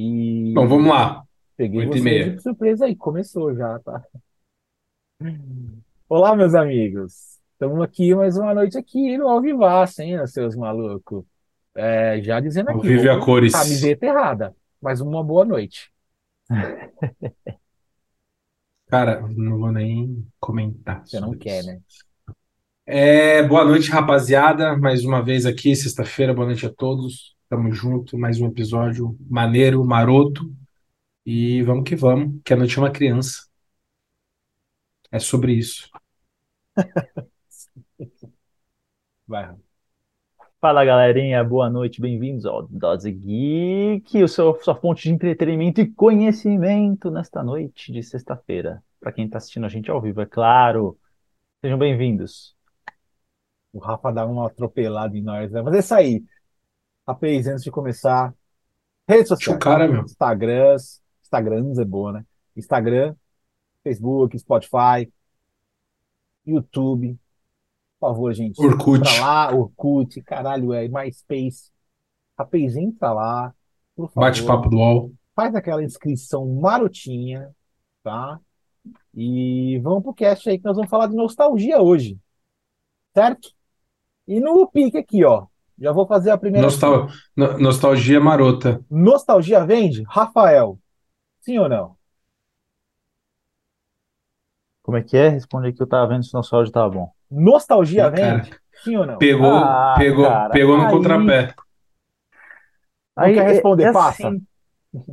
E Bom, vamos lá. peguei Oito e você de meia. surpresa aí, começou já, tá? Olá, meus amigos. Estamos aqui mais uma noite aqui no Alvivaço, hein, seus malucos? É, já dizendo aqui, vivo e a cores. camiseta errada, mas uma boa noite. Cara, não vou nem comentar Você não quer, isso. né? É, boa noite, rapaziada. Mais uma vez aqui, sexta-feira. Boa noite a todos. Tamo junto. Mais um episódio maneiro, maroto. E vamos que vamos, que a noite é uma criança. É sobre isso. Vai, Rafa. Fala galerinha, boa noite, bem-vindos ao Dose Geek, o seu, sua fonte de entretenimento e conhecimento nesta noite de sexta-feira. Para quem está assistindo a gente ao vivo, é claro. Sejam bem-vindos. O Rafa dá uma atropelada em nós, né? Mas é isso aí. Rapaz, antes de começar, redes sociais. cara, meu. Instagrams, Instagrams é boa, né? Instagram, Facebook, Spotify, YouTube. Por favor, gente, Orkut. entra lá, Orkut, caralho, é MySpace. Rapaz, entra lá, por favor. Bate-papo do UOL. Faz aquela inscrição marotinha, tá? E vamos pro cast aí que nós vamos falar de nostalgia hoje, certo? E no pique aqui, ó. Já vou fazer a primeira. Nostal... no- Nostalgia marota. Nostalgia vende? Rafael, sim ou não? Como é que é? Responde aí que eu tava vendo se o nosso áudio tava bom. Nostalgia cara. vende? Sim ou não? Pegou, Ah, pegou, cara, pegou no aí- contrapé. Não quer é- responder, é passa. assim,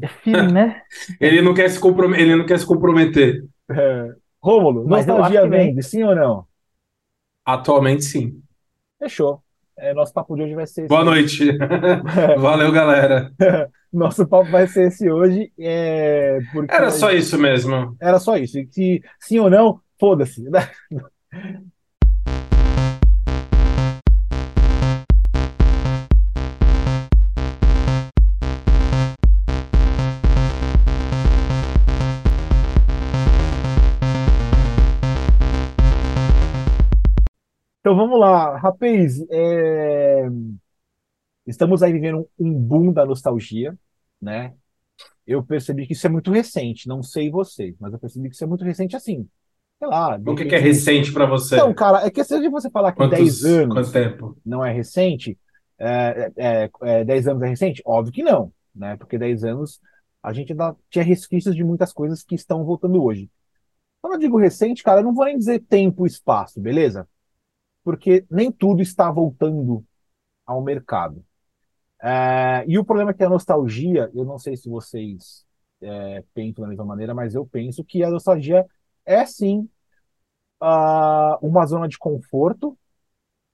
é feeling, né? Ele não quer se comprom... Ele não quer se comprometer. É, Rômulo, nostalgia vende? Sim ou não? Atualmente, sim. Fechou. É, nosso papo de hoje vai ser esse. Boa noite. Valeu, galera. Nosso papo vai ser esse hoje, é, porque Era só isso mesmo. Era só isso. E se sim ou não, foda-se. Então vamos lá, rapaz. é, Estamos aí vivendo um boom da nostalgia, né? Eu percebi que isso é muito recente, não sei vocês, mas eu percebi que isso é muito recente assim. Sei lá, O que que é recente pra você? Então, cara, é questão de você falar que Quantos, 10 anos quanto tempo? não é recente, é, é, é, 10 anos é recente? Óbvio que não, né? Porque 10 anos a gente ainda tinha resquícios de muitas coisas que estão voltando hoje. Quando eu digo recente, cara, eu não vou nem dizer tempo e espaço, beleza? Porque nem tudo está voltando ao mercado. É, e o problema é que a nostalgia, eu não sei se vocês é, pensam da mesma maneira, mas eu penso que a nostalgia é sim ah, uma zona de conforto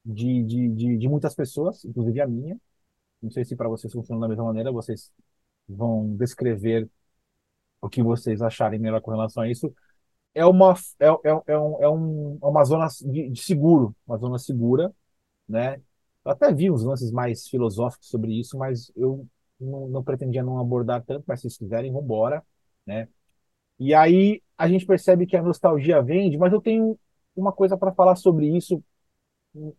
de, de, de, de muitas pessoas, inclusive a minha. Não sei se para vocês funciona da mesma maneira, vocês vão descrever o que vocês acharem melhor com relação a isso. É uma, é, é, é, um, é, um, é uma zona de, de seguro, uma zona segura, né? Eu até vi uns lances mais filosóficos sobre isso, mas eu não, não pretendia não abordar tanto, mas se vocês quiserem, vambora, né? E aí a gente percebe que a nostalgia vende, mas eu tenho uma coisa para falar sobre isso.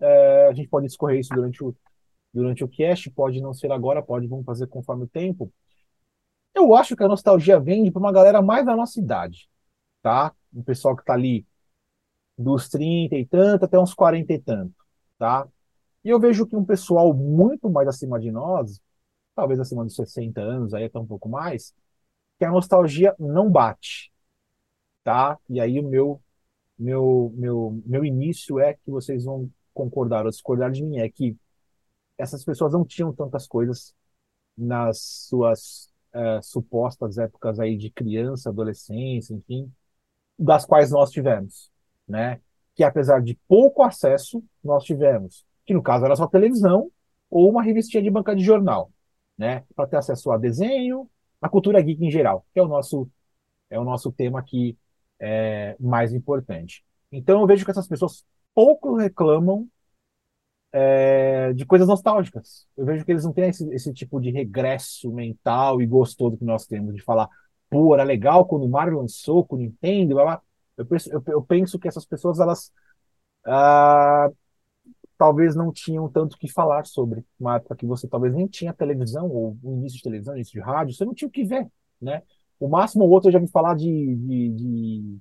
É, a gente pode discorrer isso durante o, durante o cast, pode não ser agora, pode vamos fazer conforme o tempo. Eu acho que a nostalgia vende para uma galera mais da nossa idade, tá? Um pessoal que tá ali dos 30 e tanto até uns 40 e tanto, tá? E eu vejo que um pessoal muito mais acima de nós, talvez acima dos 60 anos, aí até um pouco mais, que a nostalgia não bate, tá? E aí o meu meu meu meu início é que vocês vão concordar ou discordar de mim é que essas pessoas não tinham tantas coisas nas suas eh, supostas épocas aí de criança, adolescência, enfim, das quais nós tivemos, né? Que apesar de pouco acesso, nós tivemos, que no caso era só televisão ou uma revistinha de banca de jornal, né? Para ter acesso a desenho, a cultura geek em geral, que é o nosso é o nosso tema aqui é, mais importante. Então eu vejo que essas pessoas pouco reclamam é, de coisas nostálgicas. Eu vejo que eles não têm esse, esse tipo de regresso mental e gostoso que nós temos de falar, pô, era legal quando o Mario lançou com o Nintendo, blá, blá. Eu, penso, eu, eu penso que essas pessoas, elas ah, talvez não tinham tanto o que falar sobre. Uma época que você talvez nem tinha televisão, ou o início de televisão, início de rádio, você não tinha o que ver, né? O máximo ou outro eu já vi falar de, de, de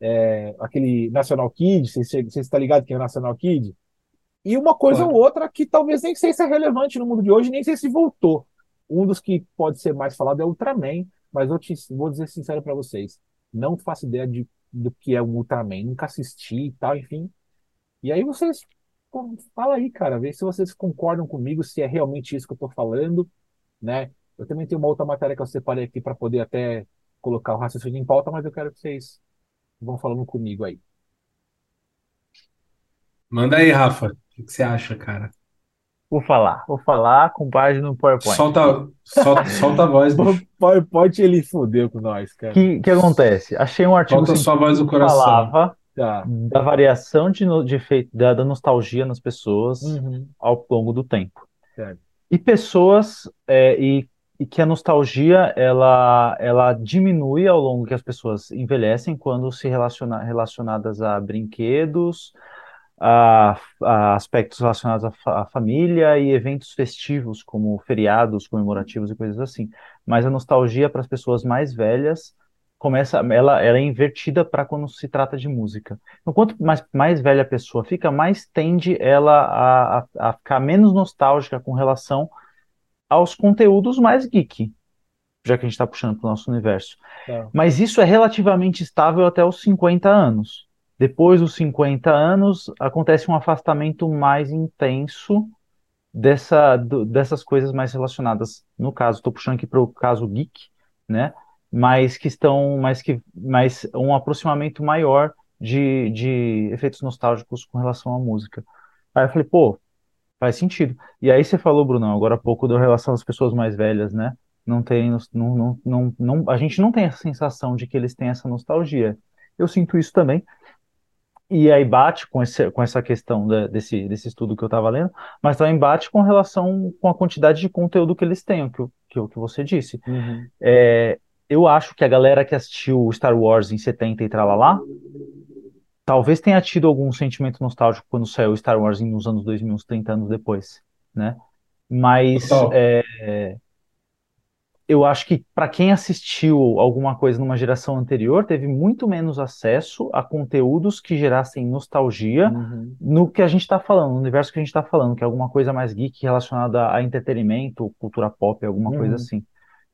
é, aquele National Kid, você, está ligado que é National Kid? E uma coisa Claro. ou outra que talvez nem sei se é relevante no mundo de hoje, nem sei se voltou. Um dos que pode ser mais falado é Ultraman, mas eu te, vou dizer sincero para vocês, não faço ideia de, do que é o Ultraman, nunca assisti e tal, enfim. E aí vocês pô, fala aí, cara, vê se vocês concordam comigo, se é realmente isso que eu tô falando, né? Eu também tenho uma outra matéria que eu separei aqui para poder até colocar o raciocínio em pauta, mas eu quero que vocês vão falando comigo aí. Manda aí, Rafa. O que você acha, cara? Vou falar, vou falar com página no PowerPoint. Solta, solta, solta a voz, bicho. PowerPoint ele fodeu com nós, O cara. que, que acontece? Achei um artigo Solta sua voz do científico que coração. falava Tá. da variação de, de efeito, da, da nostalgia nas pessoas Uhum. ao longo do tempo. Certo. E pessoas, é, e, e que a nostalgia, ela, ela diminui ao longo que as pessoas envelhecem quando se relaciona, relacionadas a brinquedos, a, a aspectos relacionados à, fa- à família e eventos festivos, como feriados comemorativos e coisas assim. Mas a nostalgia para as pessoas mais velhas começa, ela, ela é invertida para quando se trata de música. Então, quanto mais, mais velha a pessoa fica, mais tende ela a, a, a ficar menos nostálgica com relação aos conteúdos mais geek, já que a gente está puxando para o nosso universo. Tá. Mas isso é relativamente estável até os 50 anos. Depois dos 50 anos, acontece um afastamento mais intenso dessa, do- dessas coisas mais relacionadas. No caso, estou puxando aqui para o caso geek, né? Mas que estão, mas que, mas um aproximamento maior de, de efeitos nostálgicos com relação à música. Aí eu falei, pô, faz sentido. E aí você falou, Bruno, agora há pouco da relação às pessoas mais velhas, né? Não tem, não, não, não, não, a gente não tem essa sensação de que eles têm essa nostalgia. Eu sinto isso também. E aí bate com, esse, com essa questão da- desse, desse estudo que eu estava lendo, mas também bate com relação com a quantidade de conteúdo que eles têm, que, o- que, o que você disse. Uhum. É, eu acho que a galera que assistiu Star Wars em 70 e tralalá, talvez tenha tido algum sentimento nostálgico quando saiu Star Wars em- nos anos 2000, uns 30 anos depois, né? Mas é, eu acho que para quem assistiu alguma coisa numa geração anterior, teve muito menos acesso a conteúdos que gerassem nostalgia Uhum. no que a gente está falando, no universo que a gente está falando, que é alguma coisa mais geek relacionada a entretenimento, cultura pop, alguma coisa Uhum. assim.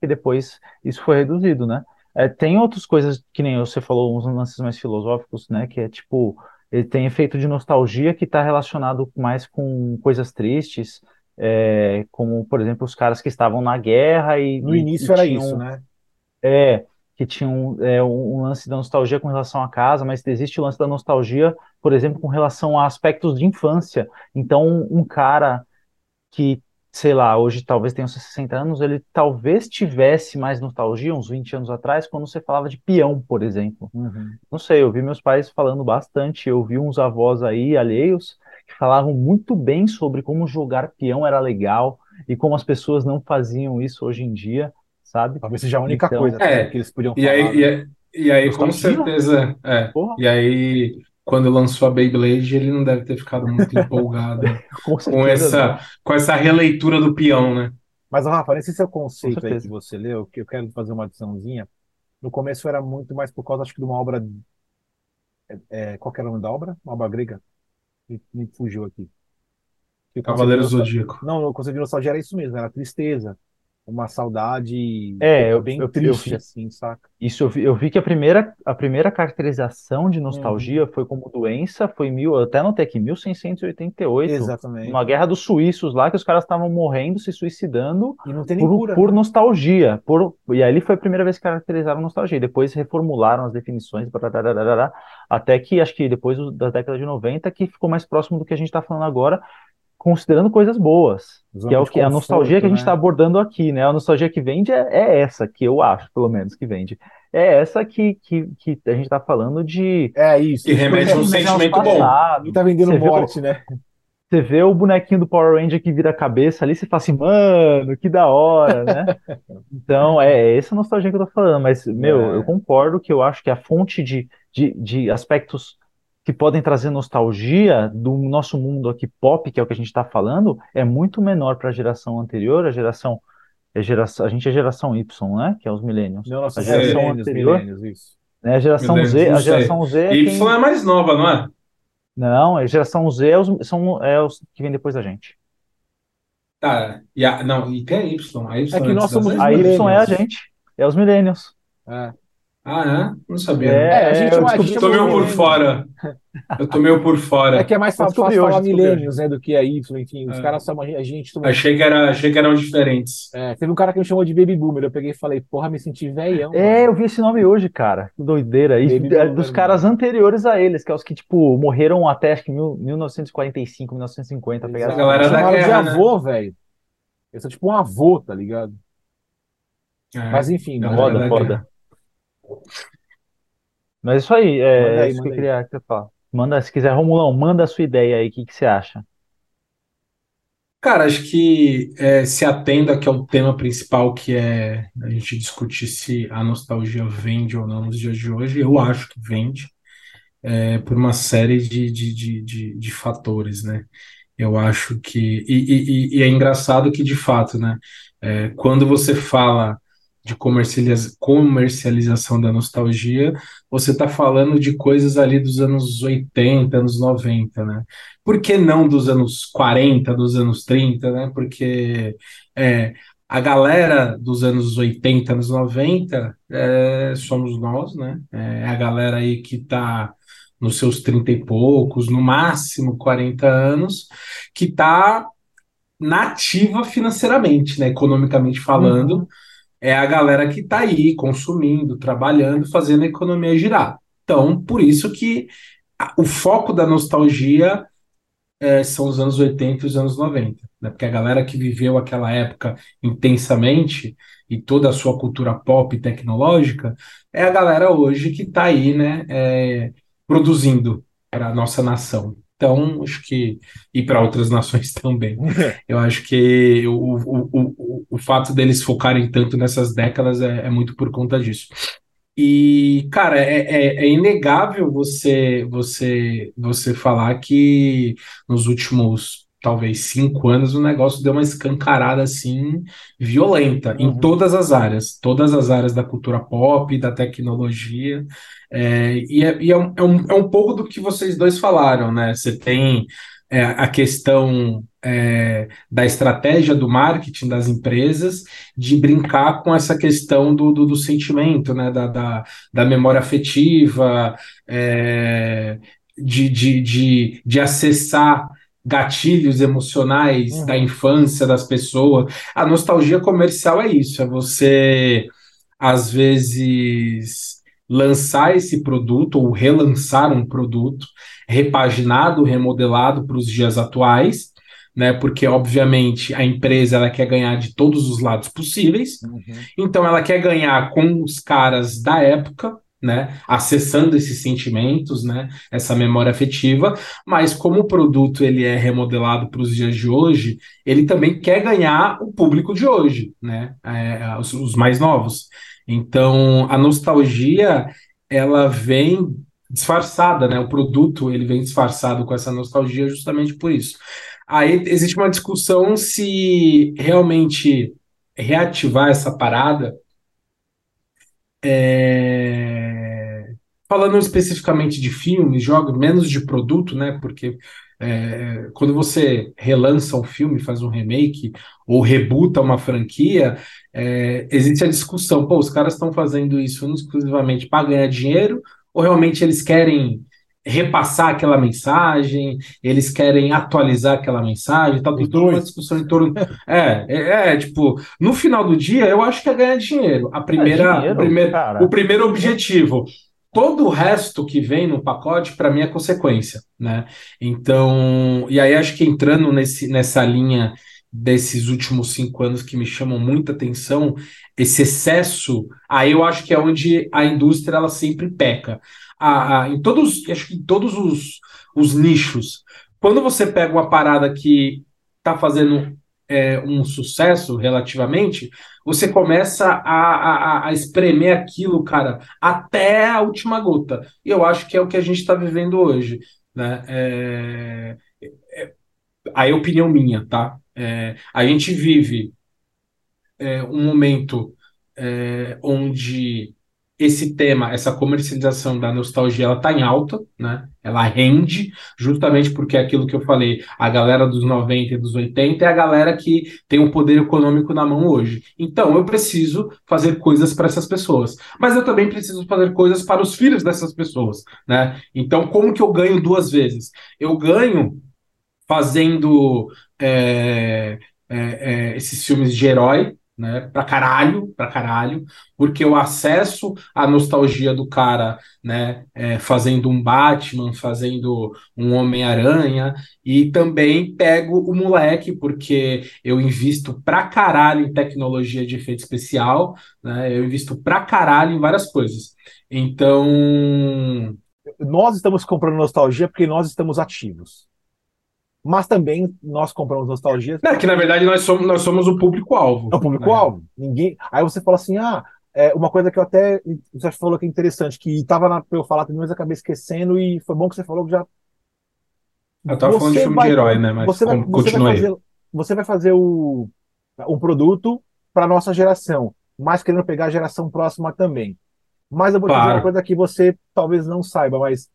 E depois isso foi reduzido, né? É, tem outras coisas, que nem você falou, uns lances mais filosóficos, né? Que é tipo, ele tem efeito de nostalgia que está relacionado mais com coisas tristes, é, como, por exemplo, os caras que estavam na guerra e, No início e era tinham isso, né? é, que tinha um, é, um lance da nostalgia com relação à casa, mas existe o lance da nostalgia, por exemplo, com relação a aspectos de infância. Então, um, cara que, sei lá, hoje talvez tenha uns 60 anos, ele talvez tivesse mais nostalgia uns 20 anos atrás, quando você falava de peão, por exemplo. Uhum. Não sei, eu vi meus pais falando bastante, eu vi uns avós aí alheios falavam muito bem sobre como jogar peão era legal e como as pessoas não faziam isso hoje em dia, sabe? Talvez seja a única Então- coisa É, que eles podiam E falar. aí, né? e aí, e aí, com Nostalgia. certeza, é. E aí, quando lançou a Beyblade, ele não deve ter ficado muito empolgado com com não. essa, com essa releitura do peão, né? Mas, Rafa, nesse seu conceito aí que você leu, que eu quero fazer uma adiçãozinha. No começo era muito mais por causa, acho que, de uma obra. É, qual que era o nome da obra? Uma obra grega? Me, me fugiu aqui. Que Cavaleiro Zodíaco. Não, o conceito de nostalgia era isso mesmo, era tristeza. Uma saudade É, eu- bem eu- eu triste, vi- assim, saca? Isso eu vi, eu vi que a primeira, a primeira caracterização de nostalgia foi como doença, foi mil, eu até anotei aqui, 1688, Exatamente. uma guerra dos suíços lá, que os caras estavam morrendo, se suicidando por, cura. por né? nostalgia. Por, e ali foi a primeira vez que caracterizaram nostalgia. E depois reformularam as definições, até que, acho que depois da década de 90, que ficou mais próximo do que a gente está falando agora, considerando coisas boas. Que é o que a conforto, nostalgia que a gente né? está abordando aqui, né? A nostalgia que vende é, é essa, que eu acho, pelo menos, que vende. É essa que, que, que a gente está falando de. É isso. Que remete a um sentimento bom. E tá vendendo Você vê o- morte, né? Você vê o bonequinho do Power Ranger que vira a cabeça ali, você fala assim, mano, que da hora, né? Então, é, é essa nostalgia que eu tô falando, mas, meu, É. eu concordo que eu acho que a fonte de, de, de aspectos que podem trazer nostalgia do nosso mundo aqui pop, que é o que a gente está falando, é muito menor para a geração anterior, a geração, é geração, a gente é geração Y, né? Que é os millennials. Não, nossa, a geração milênios, anterior, milênios, isso. né? A geração Z, não a geração Z é Y quem... é mais nova, não é? Não, a geração Z é os, são é os que vem depois da gente. Tá, e a, não, e tem a Y. A Y É que antes nós somos A Y é a gente, é os millennials. É. Ah, é? Não sabia. É, É, a gente, eu a gente descobri- Tô meio por fora. Eu tô meio por fora. É que é mais fácil descobri falar hoje, descobri milênios, né, do que a Y, enfim. Os É. caras chamam a gente. a gente Achei que, era, achei que eram diferentes. é, teve um cara que me chamou de Baby Boomer. Eu peguei e falei, porra, me senti velhão. É, mano. eu vi esse nome hoje, cara. Que doideira. E é, Boomer, dos mano. caras anteriores a eles, que é os que, tipo, morreram até acho que mil- 1945, 1950. Pegaram Essa galera da chamaram de guerra, né? avô, velho. Eu sou tipo um avô, tá ligado? É. Mas enfim, Não, né? Foda, da foda. guerra. Mas isso aí, é aí, isso que eu queria que você fala. Manda, se quiser, Romulão, manda a sua ideia aí, o que que você acha? Cara, acho que é, se atenda que é o tema principal, que é a gente discutir se a nostalgia vende ou não nos dias de hoje. Eu acho que vende, é, por uma série de, de, de, de, de fatores, né? Eu acho que. E, e- e- e é engraçado que, de fato, né? é, quando você fala de comercializa- comercialização da nostalgia, você está falando de coisas ali dos anos 80, anos 90, né? Por que não dos anos 40, dos anos 30, né? Porque é, a galera dos anos 80, anos 90 é, somos nós, né? É a galera aí que está nos seus 30 e poucos, no máximo 40 anos, que está nativa financeiramente, né? Economicamente falando Uhum. É a galera que está aí consumindo, trabalhando, fazendo a economia girar. Então, por isso que o foco da nostalgia é, são os anos 80 e os anos 90, né? Porque a galera que viveu aquela época intensamente e toda a sua cultura pop tecnológica é a galera hoje que está aí, né, é, produzindo para a nossa nação. Então, acho que, e para outras nações também. Eu acho que o, o, o, o, fato deles focarem tanto nessas décadas é, é muito por conta disso. E, cara, é, é, é inegável você, você, você falar que nos últimos, talvez, cinco anos o negócio deu uma escancarada, assim, violenta em Uhum. todas as áreas. Todas as áreas da cultura pop, da tecnologia. É, e é, e é, um, é, um, é um pouco do que vocês dois falaram, né? Você tem é, a questão é, da estratégia do marketing das empresas de brincar com essa questão do, do, do sentimento, né? Da, da, da memória afetiva, é, de, de, de, de acessar gatilhos emocionais Uhum. da infância das pessoas. A nostalgia comercial é isso, é você, às vezes lançar esse produto ou relançar um produto repaginado, remodelado para os dias atuais, né? Porque obviamente a empresa ela quer ganhar de todos os lados possíveis. Uhum. Então ela quer ganhar com os caras da época, né? Acessando esses sentimentos, né? Essa memória afetiva, mas como o produto ele é remodelado para os dias de hoje, ele também quer ganhar o público de hoje, né? É, os, os mais novos. Então, a nostalgia, ela vem disfarçada, né? O produto, ele vem disfarçado com essa nostalgia justamente por isso. Aí existe uma discussão se realmente reativar essa parada, é, falando especificamente de filmes, jogos, menos de produto, né? Porque é, quando você relança um filme, faz um remake ou rebuta uma franquia, é, existe a discussão, pô, os caras estão fazendo isso exclusivamente para ganhar dinheiro, ou realmente eles querem repassar aquela mensagem, eles querem atualizar aquela mensagem, tal, tem toda uma discussão em torno. É, é, é, tipo, no final do dia, eu acho que é ganhar dinheiro. A primeira, dinheiro, o o primeiro objetivo. Todo o resto que vem no pacote, para mim, é consequência, né? Então, e aí acho que entrando nesse, nessa linha desses últimos cinco anos que me chamam muita atenção, esse excesso, aí eu acho que é onde a indústria ela sempre peca. A, a- em todos, acho que em todos os, os nichos, quando você pega uma parada que tá fazendo é, um sucesso relativamente, você começa a, a, a espremer aquilo, cara, até a última gota. E eu acho que é o que a gente está vivendo hoje. Né? É, é, aí é opinião minha, tá? É, a gente vive é, um momento é, onde esse tema, essa comercialização da nostalgia, ela está em alta, né? Ela rende, justamente porque é aquilo que eu falei, a galera dos 90 e dos 80 é a galera que tem o um poder econômico na mão hoje. Então, eu preciso fazer coisas para essas pessoas. Mas eu também preciso fazer coisas para os filhos dessas pessoas, né? Então, como que eu ganho duas vezes? Eu ganho fazendo é, é, é, esses filmes de herói, né? Pra caralho, pra caralho, porque eu acesso a nostalgia do cara, né? É, fazendo um Batman, fazendo um Homem-Aranha, e também pego o moleque, porque eu invisto pra caralho em tecnologia de efeito especial, né? Eu invisto pra caralho em várias coisas. Então. Nós estamos comprando nostalgia porque nós estamos ativos mas também nós compramos nostalgia. É que na verdade nós somos, nós somos o público-alvo. É o público-alvo. Né? Ninguém. Aí você fala assim: ah, é uma coisa que eu até. Você falou que é interessante, que estava na, pra eu falar também, mas eu acabei esquecendo, e foi bom que você falou que já. Eu tava você falando de filme vai, de herói, né? Mas você vai, você vai fazer, você vai fazer o, um produto para nossa geração, mas querendo pegar a geração próxima também. Mas eu vou claro. dizer uma coisa que você talvez não saiba, mas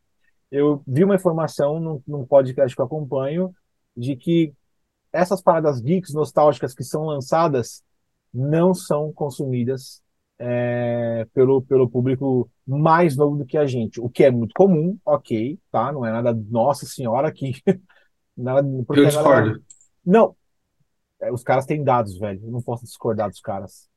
eu vi uma informação num, num podcast que eu acompanho de que essas paradas geeks nostálgicas que são lançadas não são consumidas é, pelo, pelo público mais novo do que a gente, o que é muito comum, ok, tá? Não é nada, nossa senhora, que. nada, eu discordo. Nada, não, é, os caras têm dados, velho. Eu não posso discordar dos caras.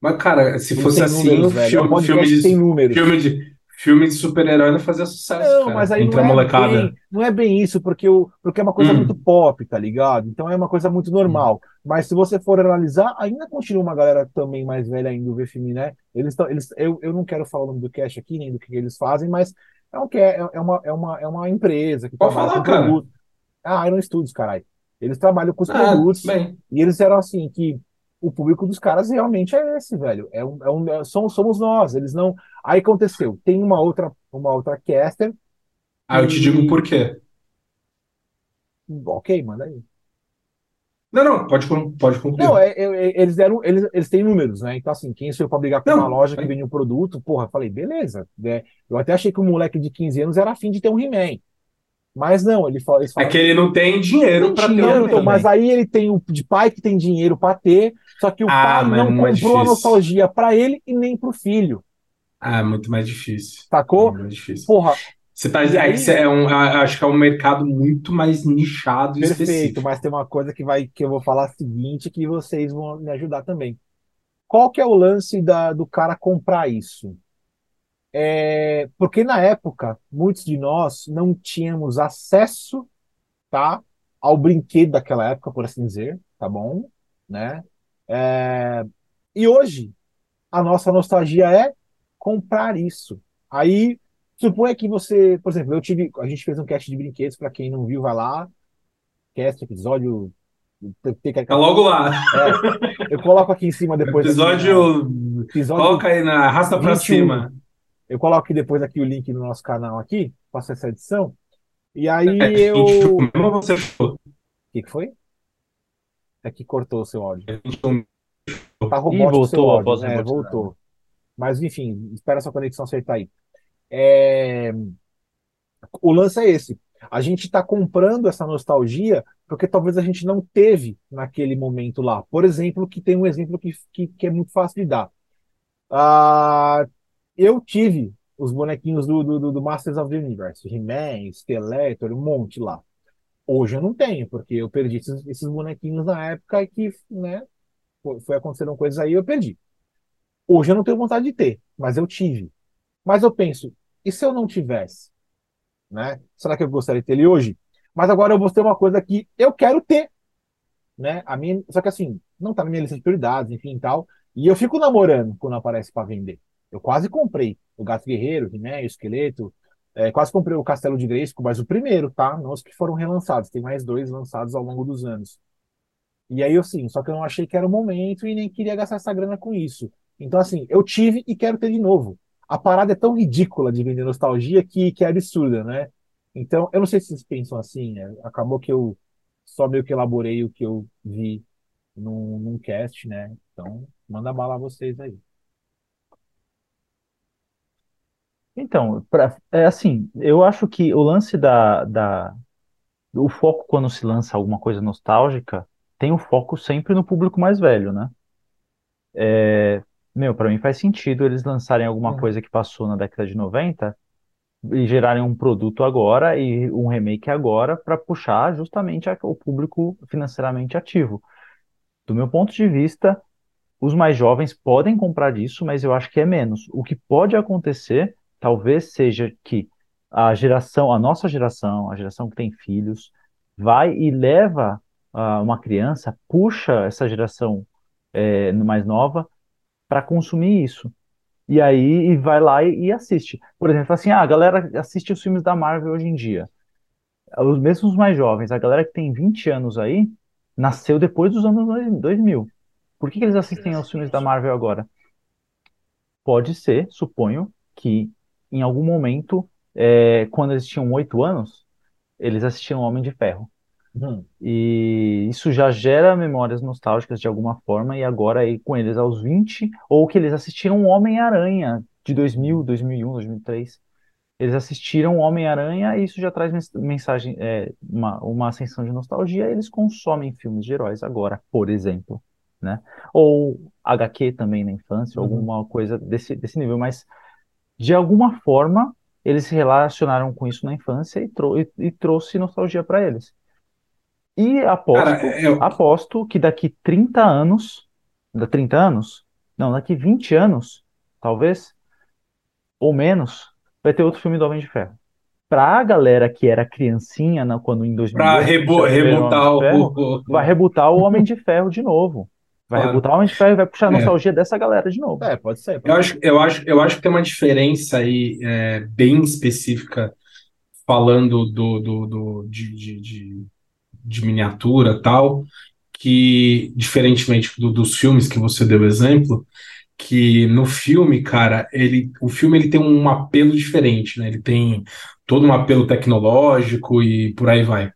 Mas, cara, se Eles fosse assim, números, filme, filme, de, filme de filme de super-herói não fazia sucesso. Não, cara, mas aí não é, bem, não é bem isso, porque, o, porque é uma coisa hum. muito pop, tá ligado? Então é uma coisa muito normal. Hum. Mas se você for analisar, ainda continua uma galera também mais velha ainda ver filme, né? Eles, tão, eles eu, eu não quero falar o nome do cast aqui, nem do que eles fazem, mas é, um, é, é, uma, é, uma, é uma empresa que Pode trabalha falar, com cara. produtos. Ah, Iron Studios, caralho. Eles trabalham com os ah, produtos. Bem. E eles eram assim, que o público dos caras realmente é esse, velho. É um, é um, é, somos, somos nós. Eles não. Aí aconteceu. Tem uma outra, uma outra caster. Ah, eu te digo por quê. Ok, manda aí. Não, não, pode, pode concluir. Não, é, é, eles deram, eles, eles têm números, né? Então, assim, quem sou eu pra brigar com não, uma loja que vende um produto, porra, falei, beleza. Né? Eu até achei que um moleque de 15 anos era afim de ter um He-Man. Mas não, ele fala. É que ele não tem dinheiro para ter. Então, mas aí ele tem o de pai que tem dinheiro para ter, só que o ah, pai não é comprou a nostalgia para ele e nem para o filho. Ah, muito mais difícil. Sacou? Muito mais difícil. Porra. Você tá é, é um, acho que é um mercado muito mais nichado e Perfeito, específico. mas tem uma coisa que vai que eu vou falar seguinte que vocês vão me ajudar também. Qual que é o lance da, do cara comprar isso? É, porque na época, muitos de nós não tínhamos acesso tá, ao brinquedo daquela época, por assim dizer, tá bom? Né? É, e hoje, a nossa nostalgia é comprar isso. Aí, suponha que você, por exemplo, eu tive, a gente fez um cast de brinquedos, para quem não viu, vai lá, cast, episódio Tá logo lá. É, eu coloco aqui em cima depois. Episódio. Aqui, né? episódio Coloca aí na arrasta para cima. Eu coloco aqui depois aqui o link no nosso canal aqui, faço essa edição. E aí é, eu. Você... O que, que foi? É que cortou o seu áudio. Tá robótico voltou, seu áudio. É, voltou. Mas enfim, espera sua conexão acertar aí. É... O lance é esse. A gente está comprando essa nostalgia porque talvez a gente não teve naquele momento lá. Por exemplo, que tem um exemplo que, que, que é muito fácil de dar. Ah, eu tive os bonequinhos do, do, do Masters of the Universe, He-Man, Skeletor, um monte lá. Hoje eu não tenho, porque eu perdi esses, esses bonequinhos na época e que, né, foi, foi acontecendo coisas aí eu perdi. Hoje eu não tenho vontade de ter, mas eu tive. Mas eu penso, e se eu não tivesse? Né? Será que eu gostaria de ter ele hoje? Mas agora eu vou ter uma coisa que eu quero ter, né? A minha, só que assim, não tá na minha lista de prioridades, enfim, tal. E eu fico namorando quando aparece para vender. Eu quase comprei o Gato Guerreiro, o o Esqueleto. É, quase comprei o Castelo de Grayskull, mas o primeiro, tá? Não os que foram relançados. Tem mais dois lançados ao longo dos anos. E aí eu sim, só que eu não achei que era o momento e nem queria gastar essa grana com isso. Então, assim, eu tive e quero ter de novo. A parada é tão ridícula de vender nostalgia que, que é absurda, né? Então, eu não sei se vocês pensam assim, né? Acabou que eu só meio que elaborei o que eu vi num, num cast, né? Então, manda bala a vocês aí. Então, pra, é assim, eu acho que o lance da, da, o foco quando se lança alguma coisa nostálgica, tem o foco sempre no público mais velho, né? É, meu, para mim faz sentido eles lançarem alguma Uhum. coisa que passou na década de 90 e gerarem um produto agora e um remake agora para puxar justamente o público financeiramente ativo. Do meu ponto de vista, os mais jovens podem comprar disso, mas eu acho que é menos. O que pode acontecer, talvez seja que a geração, a nossa geração, a geração que tem filhos, vai e leva ah, uma criança, puxa essa geração eh, mais nova para consumir isso. E aí e vai lá e, e assiste. Por exemplo, assim, ah, a galera assiste os filmes da Marvel hoje em dia. Os mesmos mais jovens, a galera que tem 20 anos aí, nasceu depois dos anos 2000. Por que que eles assistem aos filmes da Marvel agora? Pode ser, suponho, que em algum momento, é, quando eles tinham oito anos, eles assistiam Homem de Ferro. Uhum. E isso já gera memórias nostálgicas de alguma forma, e agora aí com eles aos 20, ou que eles assistiram Homem-Aranha de 2000, 2001, 2003. Eles assistiram Homem-Aranha e isso já traz mens- mensagem, é, uma, uma ascensão de nostalgia, e eles consomem filmes de heróis agora, por exemplo, né? Ou HQ também na infância, Uhum. alguma coisa desse, desse nível, mas de alguma forma eles se relacionaram com isso na infância e, trou e, e trouxe nostalgia para eles. E Cara, aposto, eu, aposto que daqui 30 anos, da 30 anos? Não, daqui 20 anos, talvez, ou menos, vai ter outro filme do Homem de Ferro. Pra galera que era criancinha na- quando em pra 2008 rebo, primeiro o rebutar Ferro, o, o- vai rebutar o Homem de Ferro de novo. Vai Claro. rebutar o Homem de Ferro e vai puxar a É. nostalgia dessa galera de novo. É, pode ser. Eu Pode acho, eu acho, eu acho que tem uma diferença aí é, bem específica falando do, do, do- de, de, de, de miniatura tal, que diferentemente do- dos filmes que você deu exemplo, que no filme, cara, ele, o filme ele tem um apelo diferente, né? Ele tem todo um apelo tecnológico e por aí vai.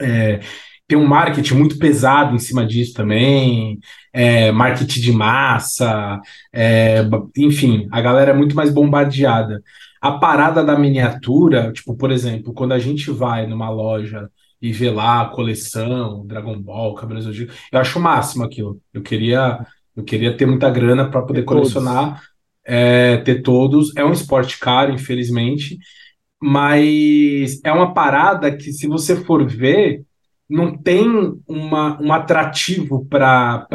É, tem um marketing muito pesado em cima disso também, é, marketing de massa, é, enfim, a galera é muito mais bombardeada. A parada da miniatura, tipo, por exemplo, quando a gente vai numa loja e vê lá a coleção, Dragon Ball, Cavaleiros do Zodíaco, eu acho o máximo aquilo. Eu queria, eu queria ter muita grana para poder Ter colecionar, é, ter todos. É um esporte caro, infelizmente, mas é uma parada que, se você for ver, não tem uma, um atrativo para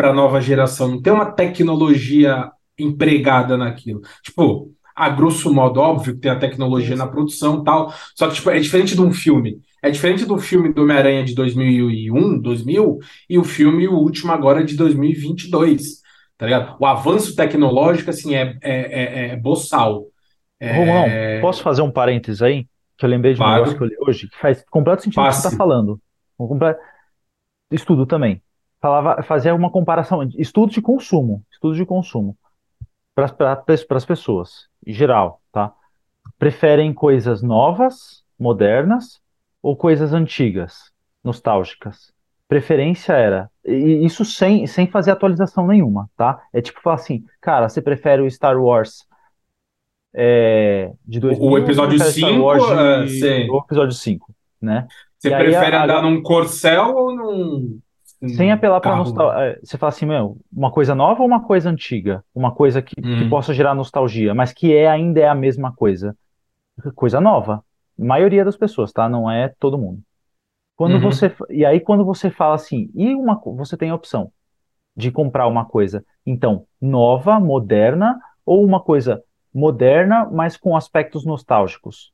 para a nova geração, não tem uma tecnologia empregada naquilo. Tipo, a grosso modo, óbvio que tem a tecnologia na produção e tal, só que tipo, é diferente de um filme. É diferente do filme do Homem-Aranha de 2001, 2000, e o filme, o último agora, de 2022, tá ligado? O avanço tecnológico, assim, é, é, é, é boçal. Romão, É, posso fazer um parênteses aí? Que eu lembrei de um Claro. negócio que eu li hoje, que faz completo sentido o que você está Passe. falando. Estudo também. Falava, fazia uma comparação, estudo de consumo, estudo de consumo, para as pessoas, em geral, tá? Preferem coisas novas, modernas, ou coisas antigas, nostálgicas? Preferência era, isso sem, sem fazer atualização nenhuma, tá? É tipo falar assim, cara, você prefere o Star Wars é, de 2000 o episódio prefere Star 5, Wars é, de, sim. o episódio 5, né? Você E aí prefere a- a- andar num corcel ou num, Sem num apelar para nostalgia. Você fala assim, meu, uma coisa nova ou uma coisa antiga? Uma coisa que, que Hum. possa gerar nostalgia, mas que é, ainda é a mesma coisa. Coisa nova. Maioria das pessoas, tá? Não é todo mundo. Quando Uhum. você. E aí, quando você fala assim, e uma, você tem a opção de comprar uma coisa, então, nova, moderna, ou uma coisa moderna, mas com aspectos nostálgicos?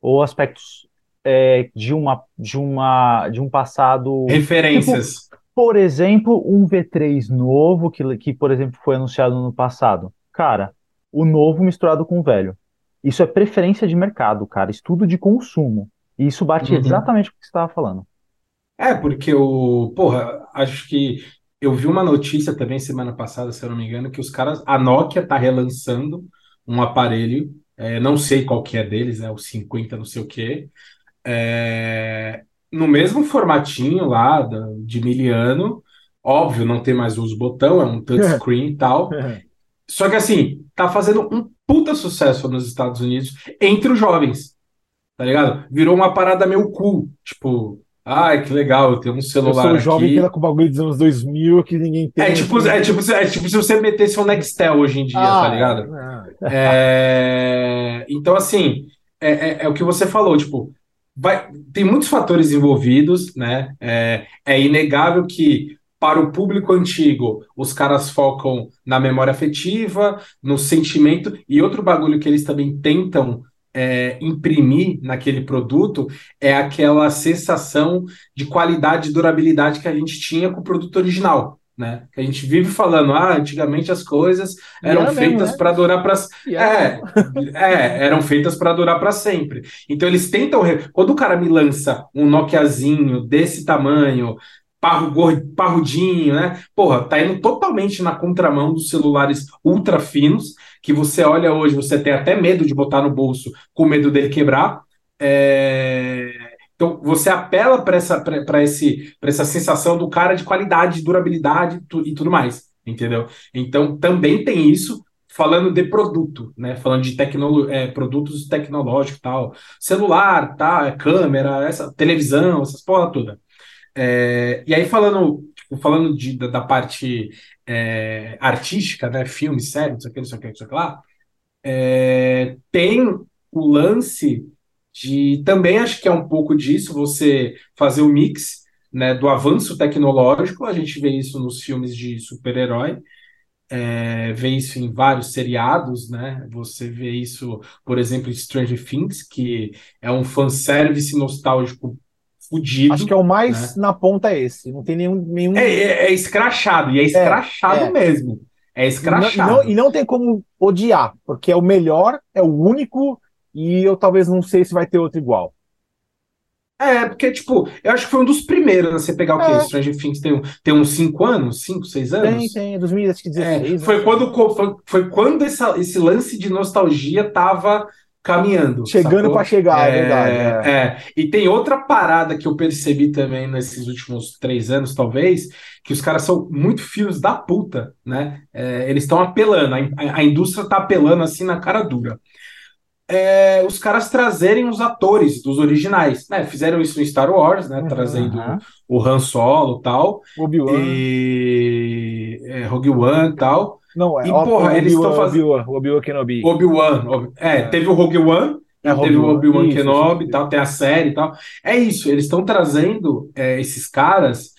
Ou aspectos é, de uma, de uma, de um passado. Referências. Por exemplo, um V3 novo, que, que, por exemplo, foi anunciado no passado. Cara, o novo misturado com o velho. Isso é preferência de mercado, cara. Estudo de consumo. E isso bate Uhum. exatamente o que você estava falando. É, porque o. Porra, acho que eu vi uma notícia também semana passada, se eu não me engano, que os caras. A Nokia tá relançando um aparelho, é, não sei qual que é deles, é o 50, não sei o quê. É, no mesmo formatinho lá de miliano, óbvio, não tem mais os botão, é um touchscreen e tal. Só que assim, tá fazendo um puta sucesso nos Estados Unidos entre os jovens, tá ligado? Virou uma parada meio cool, tipo, ai, que legal, eu tenho um Eu celular sou o jovem que tá com o bagulho dos anos 2000 que ninguém tem. É tipo, é, tipo, é tipo se você metesse um Nextel hoje em dia, Ah, tá ligado? É, Então, assim, é, é- é o que você falou, tipo, vai... tem muitos fatores envolvidos, né? É, é inegável que, para o público antigo, os caras focam na memória afetiva, no sentimento, e outro bagulho que eles também tentam é, imprimir naquele produto é aquela sensação de qualidade e durabilidade que a gente tinha com o produto original. Né? Que a gente vive falando, ah, antigamente as coisas eram feitas né? para durar para é, é, eram feitas para durar para sempre. Então eles tentam. Quando o cara me lança um Nokiazinho desse tamanho, parru, gor- parrudinho, né? Porra, tá indo totalmente na contramão dos celulares ultra finos, que você olha hoje, você tem até medo de botar no bolso, com medo dele quebrar. É, Então você apela para essa, esse, essa sensação do cara de qualidade, durabilidade tu- e tudo mais, entendeu? Então também tem isso falando de produto, né? Falando de tecnolo é, produtos tecnológicos, tal, celular, tá, é, câmera, essa televisão, essas porra toda. É, e aí falando, tipo, falando de, da, da parte é, artística, né? Filme, série, não sei o que, não sei o que, não sei o que lá, é, tem o lance de também acho que é um pouco disso, você fazer o mix, né, do avanço tecnológico, a gente vê isso nos filmes de super-herói, é, vê isso em vários seriados, né? Você vê isso, por exemplo, em Stranger Things, que é um fanservice nostálgico fudido. Acho que é o mais né? na ponta é esse. Não tem nenhum. nenhum... É, é- é escrachado, e é escrachado é. mesmo. É E, não, e, escrachado. não, e não tem como odiar, porque é o melhor, é o único, e eu talvez não sei se vai ter outro igual. É, porque, tipo, eu acho que foi um dos primeiros a você pegar o? É. Stranger Things tem, tem uns 5 anos, 5, 6 Tem, anos? tem, 2016. É, foi né? quando, foi, foi quando essa- esse lance de nostalgia tava caminhando. Chegando pra chegar, é É, verdade. é. é. E tem outra parada que eu percebi também nesses últimos três anos, talvez, que os caras são muito filhos da puta, né? É, eles estão apelando, a, a indústria tá apelando assim na cara dura. É, os caras trazerem os atores dos originais, né? Fizeram isso em Star Wars, né? Uhum, Trazendo o Han Solo e tal, Obi-Wan. e é, Rogue One e tal. Não, é E, porra, eles estão fazendo- Obi-Wan, Obi-Wan Kenobi. Obi-Wan. Ob- É, teve o Rogue One, É, e teve o. Obi-Wan Kenobi isso. tal, tem a série e tal. É isso, eles estão trazendo é, esses caras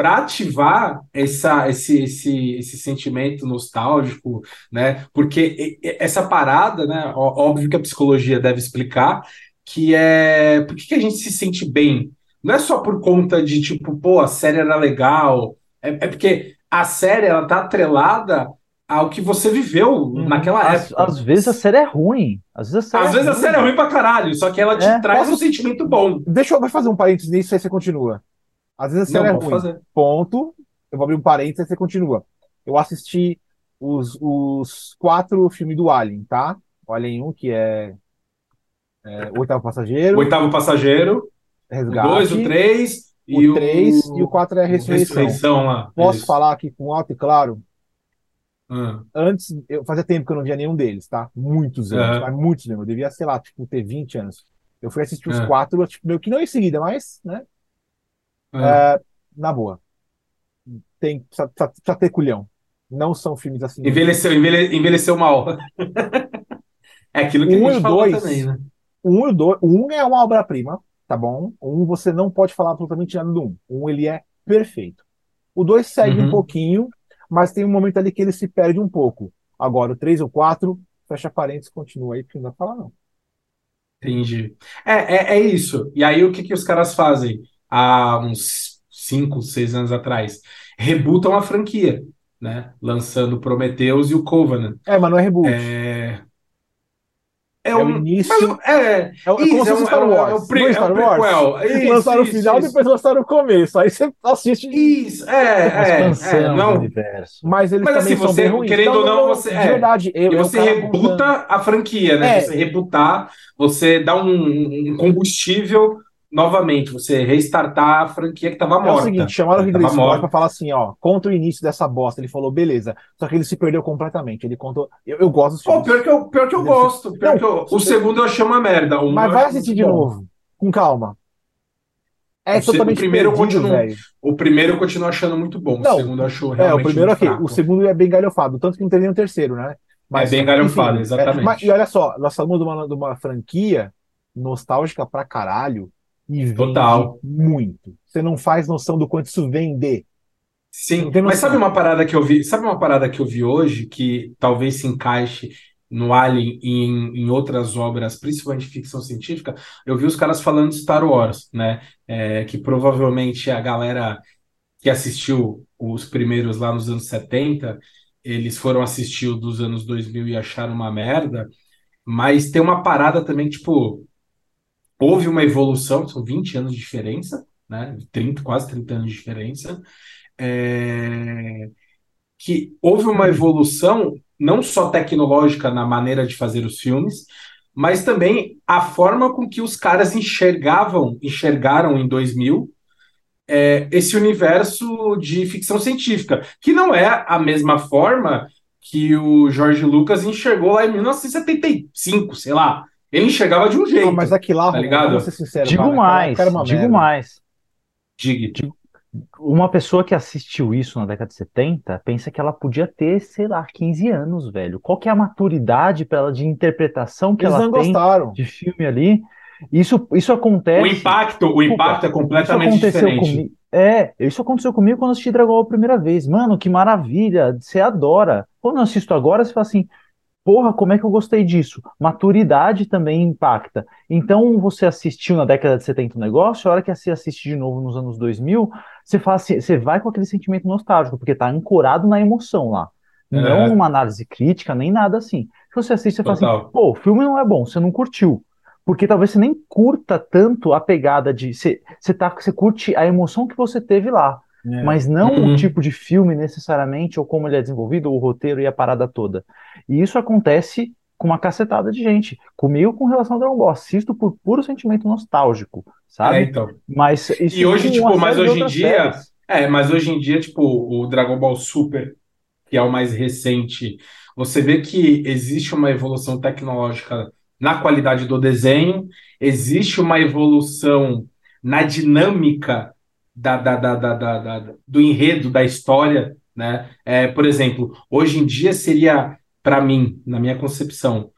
para ativar essa, esse, esse, esse sentimento nostálgico, né? Porque essa parada, né? Óbvio que a psicologia deve explicar, que é por que que a gente se sente bem? Não é só por conta de tipo, pô, a série era legal, é, é porque a série ela tá atrelada ao que você viveu Uhum. naquela Às, época. às vezes a série é ruim. Às vezes a série Às é vezes a ruim. série é ruim pra caralho, só que ela te É. traz um Posso- sentimento bom. Deixa eu fazer um parênteses nisso, aí você continua. Às vezes a série Não, é ruim. fazer. Ponto. Eu vou abrir um parênteses, aí você continua. Eu assisti os, os quatro filmes do Alien, tá? O Alien 1, que é, é O Oitavo Passageiro, O oitavo passageiro, o Resgate, dois, o três o e o 3 e o 4 é a Ressurreição. Ressurreição lá. Posso Isso. falar aqui com alto e claro? Ah, Antes, eu fazia tempo que eu não via nenhum deles, tá? Muitos anos, mas muitos mesmo. Eu devia, sei lá, tipo, ter 20 anos. Eu fui assistir os Ah. quatro, tipo, meio que não em seguida, mas, né? Ah. É, na boa. Tem, precisa, precisa- precisa ter culhão. Não são filmes assim. Envelheceu, envelhe- envelheceu mal. É aquilo que a Um e gente falou dois. também, né? Um, e dois, um é uma obra-prima, tá bom? Um você não pode falar absolutamente nada do um. Um ele é perfeito. O dois segue um Uhum. pouquinho, mas tem um momento ali que ele se perde um pouco. Agora, o três ou quatro, fecha parênteses, continua aí, porque não dá pra falar, não. Entendi. É, é, é isso. E aí o que, que os caras fazem há uns 5, 6 anos atrás? Rebutam a franquia, né? Lançando Prometheus e o Covenant. É, mas não é reboot. É, É, É o um, início- mas é, É, o- é isso, como se é fosse um- Star é um- Wars. é o pre- é Star o Wars. prequel. Isso, lançaram isso, o final, isso. depois lançaram o começo. Aí você assiste. Isso, é, é, é, não. universo. Mas eles Mas também assim, são você, bem ruins. querendo ou não, você- de é. verdade. Eu, E você rebuta a franquia, né? É. Você rebutar, você dá um, um combustível novamente, você restartar a franquia que estava É morta. o seguinte, chamaram o Ridley Scott pra falar assim, ó, conta o início dessa bosta. Ele falou, beleza. Só que ele se perdeu completamente. Ele contou. Eu, eu gosto dos Pô, filmes. pior que eu, pior que eu gosto. Pior Não, que eu- o segundo eu achei uma merda. um Mas vai assistir de bom. novo, com calma. É O se- o totalmente primeiro perdido, continuo-. O primeiro eu continuo achando muito bom. Não, o segundo eu acho É, realmente o primeiro aqui. fraco. O segundo é bem galhofado. Tanto que não teve nem o terceiro, né? É bem galhofado, exatamente. mas- e olha só, nós falamos de uma, de uma franquia nostálgica pra caralho e vende Total. muito. Você não faz noção do quanto isso vende. Sim, mas sabe uma parada que eu vi? Sabe uma parada que eu vi hoje que talvez se encaixe no Alien e em, em outras obras, principalmente ficção científica? Eu vi os caras falando de Star Wars, né? É, que provavelmente a galera que assistiu os primeiros lá nos anos 70, eles foram assistir dos anos 2000 e acharam uma merda, mas tem uma parada também, tipo, houve uma evolução, são 20 anos de diferença, né? 30, quase 30 anos de diferença é, que houve uma evolução não só tecnológica na maneira de fazer os filmes, mas também a forma com que os caras enxergavam, enxergaram em 2000 é, esse universo de ficção científica, que não é a mesma forma que o George Lucas enxergou lá em 1975, sei lá. Ele enxergava de um jeito. Ah, mas aqui lá, tá ligado? vamos ser sinceros, Digo cara, mais, era uma digo merda. mais. Diga. Uma pessoa que assistiu isso na década de 70 pensa que ela podia ter, sei lá, 15 anos, velho. Qual que é a maturidade para ela de interpretação que Eles ela não tem gostaram. de filme ali? Isso, isso acontece. O impacto, o impacto é Isso completamente aconteceu diferente. comigo. É, isso aconteceu comigo quando eu assisti Dragon Ball a primeira vez. Mano, que maravilha, você adora. Quando eu assisto agora, você fala assim, porra, como é que eu gostei disso? Maturidade também impacta. Então, você assistiu na década de 70 o negócio, a hora que você assiste de novo nos anos 2000, você fala assim, você vai com aquele sentimento nostálgico, porque tá ancorado na emoção lá. Não É. numa análise crítica, nem nada assim. Se você assiste, você fala assim, Total. pô, o filme não é bom, você não curtiu. Porque talvez você nem curta tanto a pegada de. Você, você, tá, você curte a emoção que você teve lá, É. mas não Uhum. o tipo de filme necessariamente, ou como ele é desenvolvido, ou o roteiro e a parada toda. E isso acontece com uma cacetada de gente. Comigo com relação ao Dragon Ball. Assisto por puro sentimento nostálgico, sabe? É, então. Mas isso E hoje, tipo, uma mas hoje em dia- séries. É, mas hoje em dia, tipo, o Dragon Ball Super, que é o mais recente, você vê que existe uma evolução tecnológica na qualidade do desenho, existe uma evolução na dinâmica da, da, da, da, da- da- do enredo da história, né? É, por exemplo, hoje em dia seria, para mim, na minha concepção,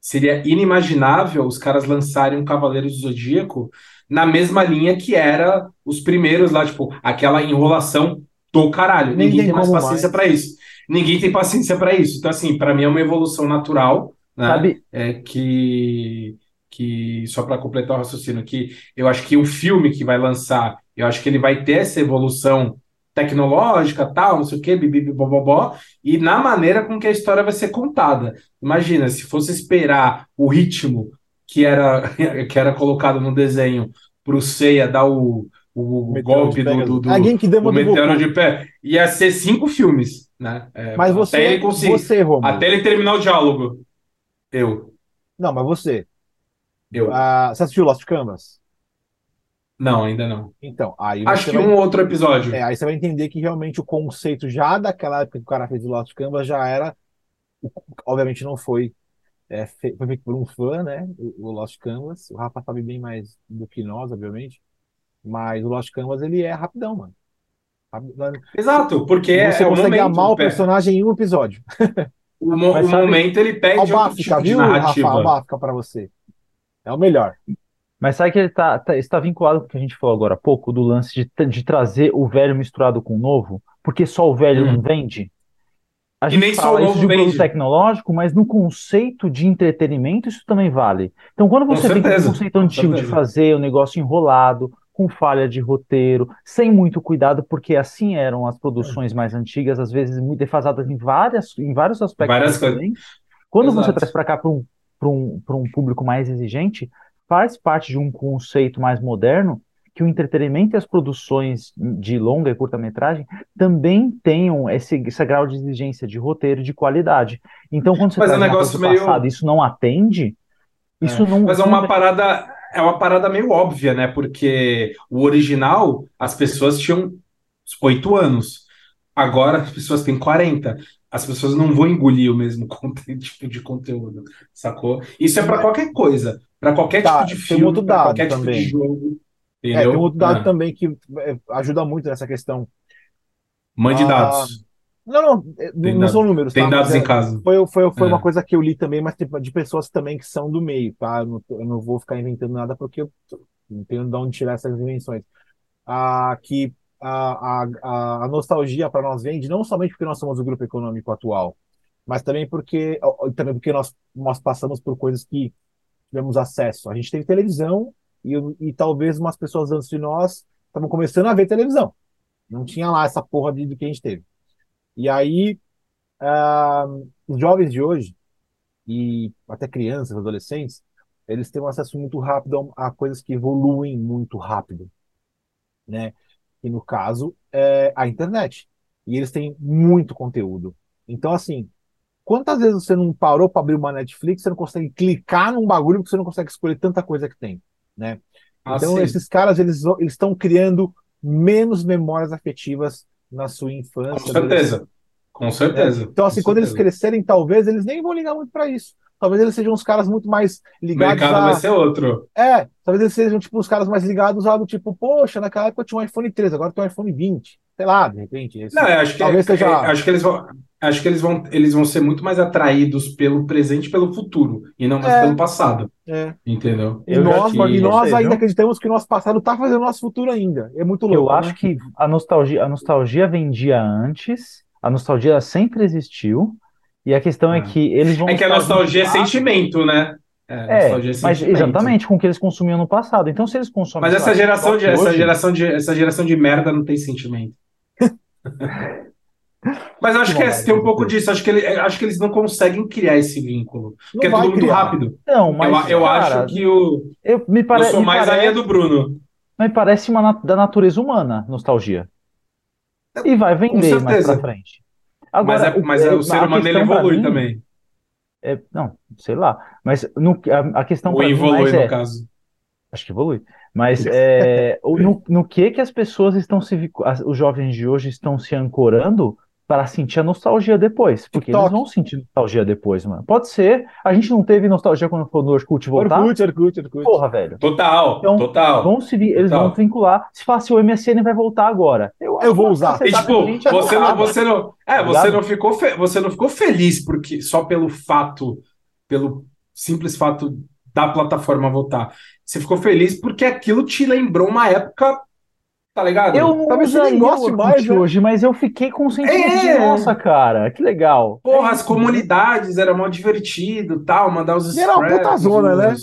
seria inimaginável os caras lançarem um Cavaleiro do Zodíaco na mesma linha que era os primeiros lá, tipo, aquela enrolação do caralho. Nem Ninguém tem mais paciência para isso. Ninguém tem paciência para isso. Então, assim, para mim é uma evolução natural, né? Sabe, É que, que só para completar o raciocínio aqui, eu acho que o filme que vai lançar, eu acho que ele vai ter essa evolução tecnológica, tal, não sei o quê, bibi, bobobó, e na maneira com que a história vai ser contada. Imagina, se fosse esperar o ritmo que era, que era colocado no desenho para o Seiya dar o, o Meteoro golpe do, do, do, A Genkidama o do meteoro de pé, ia ser cinco filmes, né? É, Mas até você, ele conseguir, você, Romulo. até ele terminar o diálogo. Eu, Não, mas você. eu. Ah, você assistiu Lost Canvas? Não, ainda não. Então, aí Acho que vai, um outro episódio. é, aí você vai entender que realmente o conceito já daquela época que o cara fez o Lost Canvas já era. Obviamente não foi, é, fe- foi feito por um fã, né? O, o Lost Canvas. O Rafa sabe bem mais do que nós, obviamente. Mas o Lost Canvas ele é rapidão, mano. Exato, porque é, Você é o consegue momento. amar o pe- personagem em um episódio. o, mo- Mas o momento ele pede outro Albáfica, tipo viu, Rafa? narrativa. Albáfica pra você. É o melhor. Mas sabe que ele tá, tá- está vinculado com o que a gente falou agora há pouco, do lance de, de trazer o velho misturado com o novo, porque só o velho Hum. não vende? A E gente nem só fala o isso de um produto tecnológico, mas no conceito de entretenimento isso também vale. Então, quando você tem um conceito antigo de fazer o negócio enrolado, com falha de roteiro, sem muito cuidado, porque assim eram as produções mais antigas, às vezes muito defasadas em várias, em vários aspectos Várias coisas. Quando você Exato. traz para cá para um um, um público mais exigente, faz parte de um conceito mais moderno que o entretenimento e as produções de longa e curta-metragem também tenham esse, esse grau de exigência de roteiro de qualidade. Então, quando você Mas é um negócio meio- passado, isso não atende, isso É, não. Mas é uma parada, é uma parada meio óbvia, né? Porque o original, as pessoas tinham oito anos. Agora as pessoas têm 40. As pessoas não vão engolir o mesmo tipo de conteúdo, sacou? Isso é pra qualquer coisa, pra qualquer Tá, tipo de um filme, outro pra dado qualquer tipo também. de jogo, É, entendeu? tem outro dado Ah, também que é, ajuda muito nessa questão. mande Ah, dados. Não, não, é, Tem não dados. são números, Tem tá? dados é- em casa. Foi, foi, foi É. uma coisa que eu li também, mas tipo, de pessoas também que são do meio, tá? Eu não, eu não vou ficar inventando nada porque eu não tenho de onde tirar essas invenções. Ah, que a, a, a nostalgia para nós vende não somente porque nós somos o grupo econômico atual, mas também porque, também porque nós, nós passamos por coisas que tivemos acesso. A gente teve televisão e, e talvez umas pessoas antes de nós estavam começando a ver televisão. Não tinha lá essa porra de, do que a gente teve. E aí, ah, os jovens de hoje, e até crianças, adolescentes, eles têm um acesso muito rápido a, a coisas que evoluem muito rápido, né? E no caso, é a internet. E eles têm muito conteúdo. Então, assim, quantas vezes você não parou para abrir uma Netflix, você não consegue clicar num bagulho porque você não consegue escolher tanta coisa que tem, né? Ah, Então, sim. esses caras, eles eles estão criando menos memórias afetivas na sua Com infância, certeza. Com certeza. né? Então, assim, Com quando eles certeza. crescerem, talvez eles nem vão ligar muito para isso. Talvez eles sejam uns caras muito mais O ligados mercado a. vai ser outro. É, talvez eles sejam tipo os caras mais ligados a do tipo, poxa, naquela época eu tinha um iPhone 13, agora tem um iPhone 20. Sei lá, de repente. esse- Não, eu acho que, Talvez seja- é- acho que eles vão, acho que eles vão, eles vão ser muito mais atraídos pelo presente e pelo futuro, e não mais É. pelo passado, É. entendeu? E Eu nós, e nós ainda viu? acreditamos que o nosso passado tá fazendo o nosso futuro ainda. É muito Eu louco, acho né? que a nostalgia, a nostalgia vendia antes, a nostalgia sempre existiu, e a questão é É. que eles vão É que a nostalgia é sentimento, né? É, É, nostalgia é mas sentimento. exatamente com o que eles consumiam no passado. Então, se eles consomem Mas essa lá, geração de, TikTok essa hoje, geração de, essa geração de merda não tem sentimento. Mas eu acho Que que é- tem um pouco disso. Acho que, ele, acho que eles não conseguem criar esse vínculo. Porque é tudo muito criar. rápido. Não, mas eu eu cara, acho que o. eu, me Eu pare, sou me mais a parece, linha do Bruno. me parece uma da natureza humana, nostalgia. E vai vender mais pra frente. Agora, Mas, é, o- mas é, eu- o ser humano ele evolui mim também. é- não, sei lá. Mas no, a, a questão Ou evolui, no é, caso. Acho que evolui. Mas é, o- no, no que que as pessoas estão se, as- os jovens de hoje estão se ancorando para sentir a nostalgia depois? Porque eles TikTok. vão sentir nostalgia depois, mano. Pode ser. A gente não teve nostalgia quando foi no Orkut voltar? Orkut, Orkut, Orkut. Porra, velho. Total, Então, total. Vão se, eles Total. vão se vincular. Se falar se o MSN vai voltar agora. Eu, Eu vou usar. E tipo, você não, você não, é, Tá você não ficou, fe- você não ficou feliz porque só pelo fato, pelo simples fato da plataforma voltar. Você ficou feliz porque aquilo te lembrou uma época, tá ligado? Eu não Talvez você nem usaria goste mais, né? hoje, mas eu fiquei com um sentimento de É. nossa, cara. Que legal. Porra, É as isso. comunidades era mó divertido, tal, mandar os era uma puta zona, né?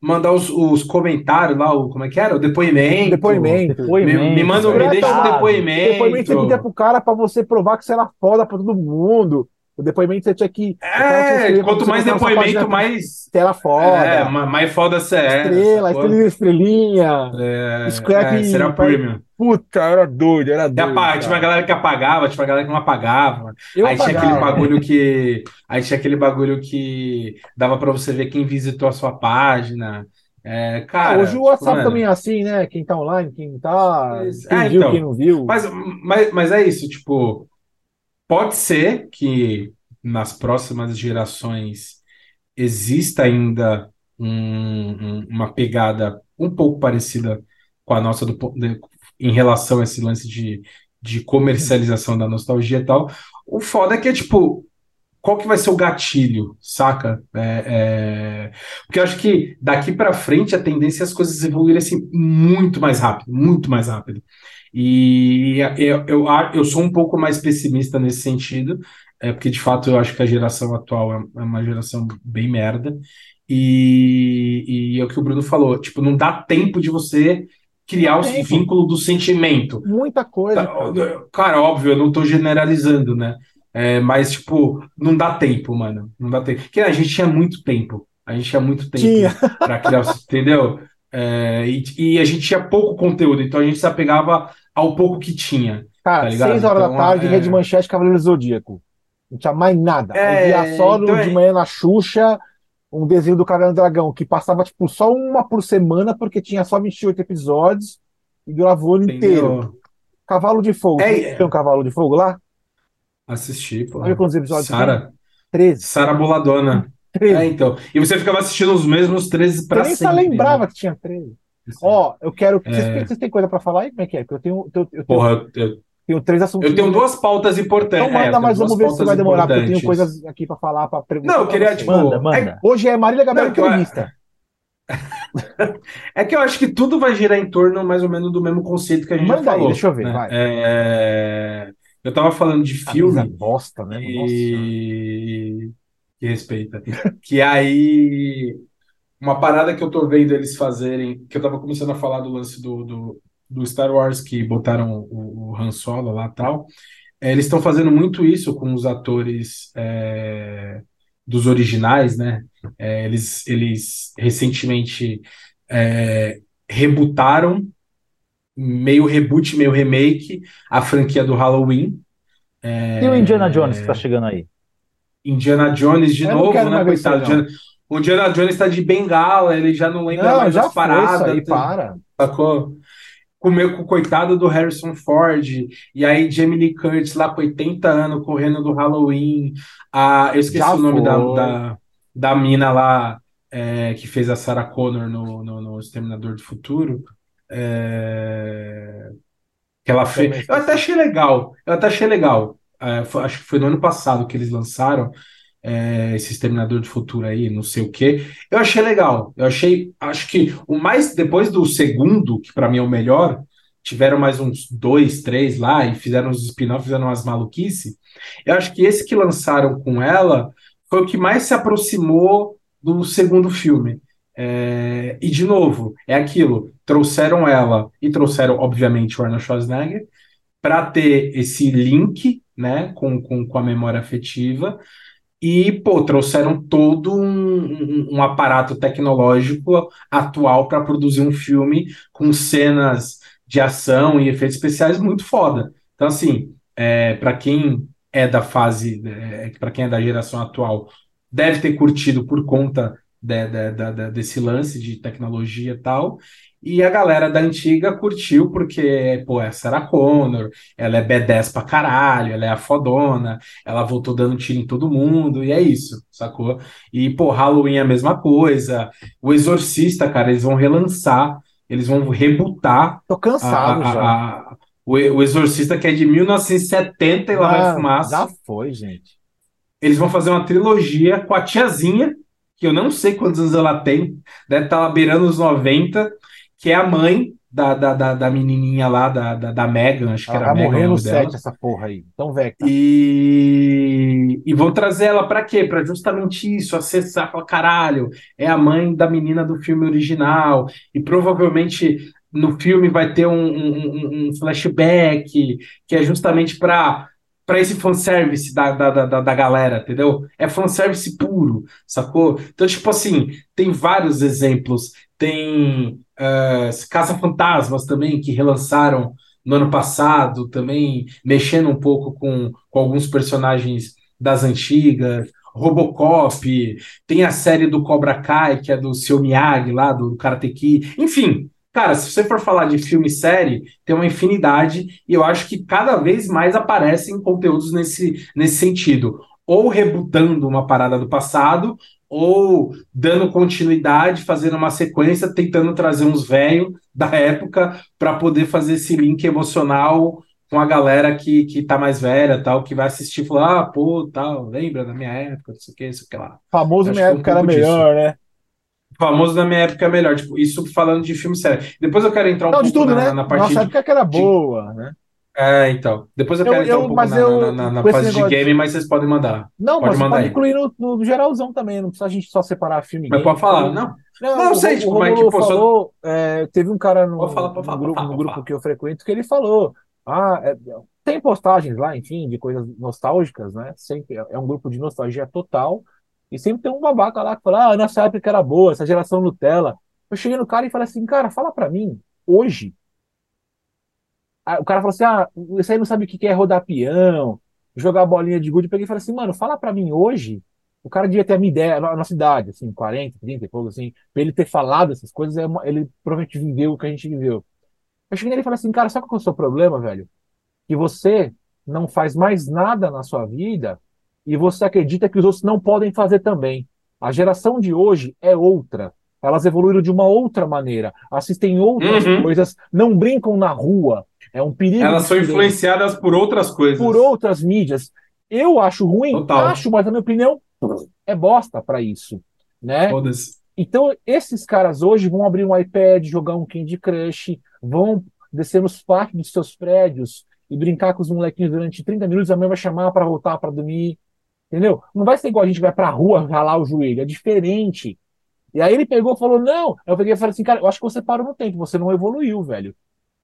mandar os, os comentários lá, o, como é que era? O depoimento. Depoimento. Depoimento. Me, me manda, me deixa um depoimento. Depoimento você pedia pro cara pra você provar que você era foda pra todo mundo. O depoimento você tinha que. tinha É, quanto mais depoimento, mais. Era foda. É, ma- mais foda você é. estrela, estrelinha, estrelinha. É, Scrap é, será e- premium. Puta, era doido, era E doido. apa- tinha uma galera que apagava, tinha uma galera que não apagava. Eu aí tinha apagava. aquele bagulho que. Aí tinha aquele bagulho que dava pra você ver quem visitou a sua página. É, Ah, cara. hoje o tipo, WhatsApp mano, também é assim, né? Quem tá online, quem tá, quem é, viu, então. quem não viu. Mas, mas, mas é isso, tipo, pode ser que nas próximas gerações exista ainda um- um- uma pegada um pouco parecida com a nossa do de- em relação a esse lance de, de comercialização da nostalgia e tal. O foda é que é tipo. Qual que vai ser o gatilho, saca? É, é, Porque eu acho que daqui pra frente a tendência é as coisas evoluírem assim muito mais rápido, muito mais rápido. E eu, eu, eu sou um pouco mais pessimista nesse sentido, é porque de fato eu acho que a geração atual é é uma geração bem merda. E, e é o que o Bruno falou, tipo, não dá tempo de você criar o vínculo do sentimento. Muita coisa, Tá, cara. Cara, óbvio, eu não estou generalizando, né? É, mas, tipo, não dá tempo, mano. Não dá tempo. Porque a gente tinha muito tempo. A gente tinha muito tempo pra criar, entendeu? É, e, e a gente tinha pouco conteúdo, então a gente se apegava ao pouco que tinha. Cara, Tá ligado? seis horas Então, da tarde, é- Rede Manchete, Cavaleiro do Zodíaco. Não tinha mais nada. É, via só então é- de manhã na Xuxa, um desenho do Cavaleiro do Dragão, que passava, tipo, só uma por semana, porque tinha só 28 episódios e durava o ano inteiro. Entendeu? Cavalo de Fogo. É, tem um Cavalo de Fogo lá? Assisti, pô. Sabe quantos episódios Sara. tem? 13. Sara Boladona. 13. É, então. E você ficava assistindo os mesmos 13 Eu pra nem só sempre. lembrava né? que tinha 13. Ó, eu quero. Vocês, É. têm, vocês têm coisa pra falar aí? Como é que é? Porque eu tenho, eu tenho, eu tenho, Porra, eu, tenho três assuntos. eu tenho duas pautas importantes. Então é, manda, mas duas vamos ver se vai demorar, porque eu tenho coisas aqui pra falar, pra perguntar. Não, eu queria, tipo. Manda, é- manda. Hoje é Marília Gabriela eu- entrevista. É que eu acho que tudo vai girar em torno mais ou menos do mesmo conceito que a gente Manda já aí, falou. deixa eu ver, né? vai. É, Eu tava falando de Camisa filme bosta, né? Nossa. e... que respeita. Que aí uma parada que eu tô vendo eles fazerem, que eu tava começando a falar do lance do, do, do Star Wars, que botaram o, o Han Solo lá e tal. É, eles estão fazendo muito isso com os atores é, dos originais, né? É, eles, eles recentemente é, rebootaram, meio reboot, meio remake, a franquia do Halloween. E o Indiana Jones que tá chegando aí? Indiana Jones de Eu novo, né, coitado? Indiana- O Indiana Jones tá de bengala, ele já não lembra Não, mais já as foi isso paradas. aí, tá- para. Sacou? Comeu com o coitado do Harrison Ford, e aí Jamie Lee Curtis lá com 80 anos correndo do Halloween. Ah, eu esqueci Já o nome da, da, da mina lá é, que fez a Sarah Connor no, no, no Exterminador do Futuro. É, que ela fez. Eu até achei legal. Eu até achei legal. É, foi- acho que foi no ano passado que eles lançaram é, esse Exterminador do Futuro aí, não sei o quê. Eu achei legal. Eu achei, acho que o mais depois do segundo, que pra mim é o melhor, tiveram mais uns dois, três lá e fizeram os spin-offs, fizeram umas maluquices. Eu acho que esse que lançaram com ela foi o que mais se aproximou do segundo filme. É, e de novo, é aquilo, trouxeram ela e trouxeram, obviamente, o Arnold Schwarzenegger para ter esse link, né, com, com, com a memória afetiva. E, pô, trouxeram todo um, um- aparato tecnológico atual para produzir um filme com cenas de ação e efeitos especiais muito foda. Então, assim, é, para quem é da fase, para quem é da geração atual, deve ter curtido por conta de- de- de- desse lance de tecnologia e tal. E a galera da antiga curtiu porque, pô, é a Sarah Connor, ela é B10 pra caralho, ela é a fodona, ela voltou dando tiro em todo mundo, e é isso, sacou? E, pô, Halloween é a mesma coisa. O Exorcista, cara, eles vão relançar, eles vão rebootar Tô a- cansado a- já. a- o, o Exorcista, que é de 1970 e lá vai Ah, fumaça. já foi, gente. Eles vão fazer uma trilogia com a tiazinha, que eu não sei quantos anos ela tem, deve estar lá beirando os 90, que é a mãe da, da, da, da menininha lá, da, da, da Megan, acho que Ela era vai Megan o morrer no nome dela. 7, essa porra aí. Então, velho. tá. E, e vão trazer ela pra quê? Pra justamente isso, acessar, falar, caralho, é a mãe da menina do filme original, e provavelmente no filme vai ter um, um, um- flashback, que é justamente pra para esse fanservice da, da, da, da galera, entendeu? É fanservice puro, sacou? Então, tipo assim, tem vários exemplos. Tem eh, Caça-Fantasmas também, que relançaram no ano passado, também mexendo um pouco com, com alguns personagens das antigas. Robocop, tem a série do Cobra Kai, que é do Seu Miyagi lá, do Karate Kid. Enfim, cara, se você for falar de filme e série, tem uma infinidade, e eu acho que cada vez mais aparecem conteúdos nesse, nesse sentido. Ou rebutando uma parada do passado, ou dando continuidade, fazendo uma sequência, tentando trazer uns velhos da época para poder fazer esse link emocional com a galera que, que tá mais velha, tal, que vai assistir e falar, ah, pô, tal, lembra da minha época, não sei o que, isso que lá. Famoso Acho minha é um época era pouco disso. melhor, né? Famoso da minha época é melhor, tipo, isso falando de filme sério. Depois eu quero entrar um Não, de pouco tudo, na, né? na parte Nossa de... época que era boa, né? É, então. Depois eu Eu- quero entrar eu- um pouco mas na, eu- na, na, na fase de game, mas vocês podem mandar. Não, Pode mas mandar pode aí. incluir no, no- geralzão também, não precisa a gente só separar filme Mas game. pode falar, não. Não, Não, eu o, sei, o tipo, mas Romulo que, pô, só- falou, é, teve um cara no, falar, no falar, grupo, falar, no grupo que eu frequento que ele falou, ah, é, tem postagens lá, enfim, de coisas nostálgicas, né? Sempre é um grupo de nostalgia total. E sempre tem um babaca lá que fala: ah, nossa época era boa, essa geração Nutella. Eu cheguei no cara e falei assim: cara, fala pra mim, hoje. O cara falou assim: ah, você aí não sabe o que é rodar peão, jogar bolinha de gude. Eu peguei e falei assim: mano, fala pra mim hoje. O cara devia ter a minha ideia, a nossa idade, assim, 40, 30 e pouco, assim. Pra ele ter falado essas coisas, é ele provavelmente viveu o que a gente viveu. Eu cheguei nele e falei assim: cara, sabe qual é o seu problema, velho? Que você não faz mais nada na sua vida e você acredita que os outros não podem fazer também. A geração de hoje é outra. Elas evoluíram de uma outra maneira, assistem outras Uhum. coisas, não brincam na rua. É um perigo. Elas são influenciadas por outras coisas. por outras mídias. Eu acho ruim, Total. acho, mas na minha opinião é bosta para isso, né? Todas. Então esses caras hoje vão abrir um iPad, jogar um Candy Crush, vão descer nos pátios dos seus prédios e brincar com os molequinhos durante 30 minutos, a mãe vai chamar para voltar para dormir, entendeu? Não vai ser igual a gente vai pra rua ralar o joelho, é diferente. E aí ele pegou e falou: "Não". Eu peguei e falei assim: "Cara, eu acho que você parou no tempo, você não evoluiu, velho"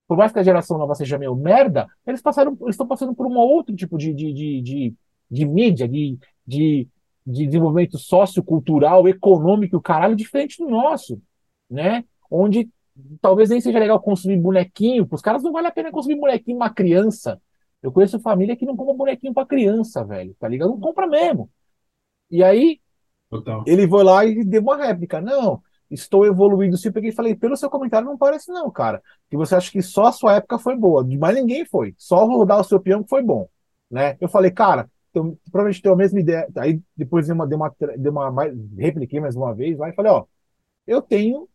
por mais que a geração nova seja meio merda, eles passaram, eles estão passando por um outro tipo de, de, de, de, de mídia, de, de, de desenvolvimento sociocultural, econômico, o caralho, diferente do nosso, né? Onde talvez nem seja legal consumir bonequinho, para os caras não vale a pena consumir bonequinho uma criança. Eu conheço família que não compra bonequinho para criança, velho, tá ligado? Não compra mesmo. E aí, Total. ele foi lá e deu uma réplica. Não, estou evoluindo. Se eu peguei e falei, pelo seu comentário, não parece, não, cara. Que você acha que só a sua época foi boa. Mas ninguém foi. Só rodar o seu peão que foi bom. Né? Eu falei, cara, então, provavelmente tem a mesma ideia. Aí depois dei uma, dei uma, dei uma mais, repliquei mais uma vez lá e falei, ó, eu tenho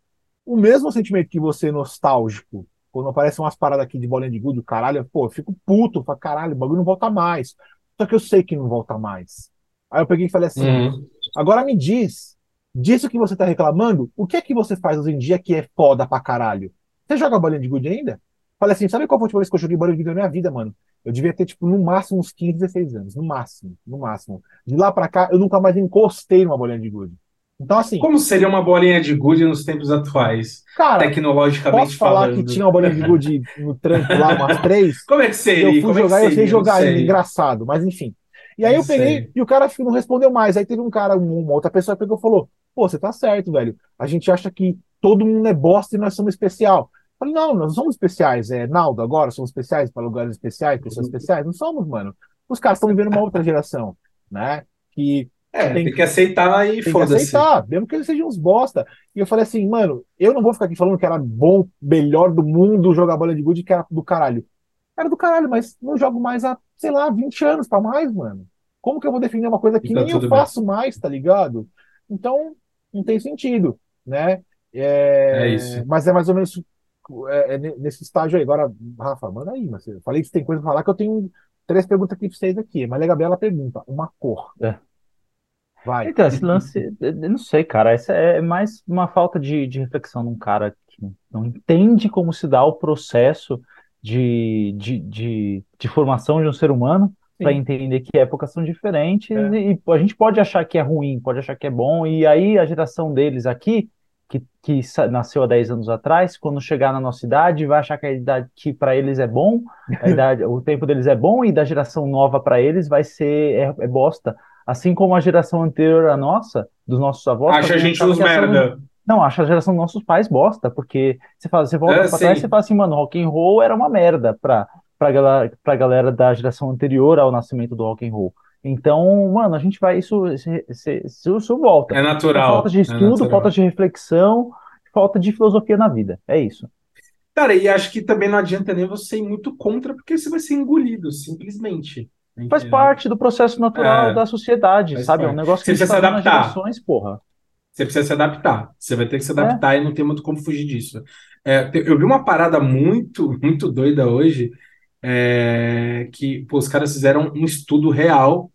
o mesmo sentimento que você, nostálgico. Quando aparecem umas paradas aqui de bolinha de gude, caralho, pô, eu fico puto, falo, caralho, o bagulho não volta mais. Só que eu sei que não volta mais. Aí eu peguei e falei assim, Uhum. Agora me diz, disso que você tá reclamando, o que é que você faz hoje em dia que é foda pra caralho? Você joga bolinha de gude ainda? Falei assim, sabe qual foi a última vez que eu joguei bolinha de gude na minha vida, mano? Eu devia ter, tipo, no máximo uns 15, 16 anos. No máximo, no máximo. De lá pra cá, eu nunca mais encostei numa bolinha de gude. Então, assim, Como seria uma bolinha de gude nos tempos atuais, cara, tecnologicamente posso falar falando? que tinha uma bolinha de gude no trampo lá, umas três? Como é que seria? Eu fui Como é jogar e eu sei jogar sei. engraçado, mas enfim. E aí Não eu peguei sei. e o cara não respondeu mais. Aí teve um cara, um- uma outra pessoa pegou e falou: Pô, você tá certo, velho. A gente acha que todo mundo é bosta e nós somos especial. Eu falei, não, nós não somos especiais. É Naldo, agora somos especiais para lugares especiais, pessoas especiais. Não somos, mano. Os caras estão vivendo uma outra geração, né? Que É, Tem- tem que aceitar e foda-se. aceitar, mesmo que eles sejam uns bosta. E eu falei assim, mano, eu não vou ficar aqui falando que era bom, melhor do mundo jogar bola de gude, que era do caralho. Era do caralho, mas não jogo mais há, sei lá, 20 anos pra mais, mano. Como que eu vou defender uma coisa que Então, nem eu tudo bem. faço mais, tá ligado? Então, não tem sentido, né? É, É isso. Mas é mais ou menos é, é nesse estágio aí. Agora, Rafa, manda aí, mas eu falei que você tem coisa pra falar, que eu tenho três perguntas aqui pra vocês aqui. Mas a Gabriela pergunta, uma cor. É. Vai. Então, esse lance, eu não sei, cara, essa é mais uma falta de, de reflexão num cara que não entende como se dá o processo de, de, de, de formação de um ser humano para Sim. entender que épocas são diferentes É. e, a gente pode achar que é ruim, pode achar que é bom, e aí a geração deles aqui, que, que nasceu há 10 anos atrás, quando chegar na nossa idade, vai achar que a idade que para eles é bom, a idade, o tempo deles é bom, e da geração nova para eles vai ser é, é bosta. Assim como a geração anterior à nossa, dos nossos avós, Acha a gente uns merda. Não, acha a geração dos nossos pais bosta, porque você fala, você volta É, pra trás e sim. você fala assim, mano, rock and roll era uma merda pra, pra, galera, pra galera da geração anterior ao nascimento do rock and roll. Então, mano, a gente vai, isso, isso, isso, volta. É natural. falta de é estudo, natural. falta de reflexão, falta de filosofia na vida. É isso. Cara, e acho que também não adianta nem você ir muito contra, porque você vai ser engolido, simplesmente. Faz Entendeu? parte do processo natural É, da sociedade, faz sabe? É um parte. negócio que Você a precisa se faz nas adaptar. gerações, porra. Você precisa se adaptar. Você vai ter que se É. adaptar e não tem muito como fugir disso. É, eu vi uma parada muito, muito doida hoje, é, que pô, os caras fizeram um estudo real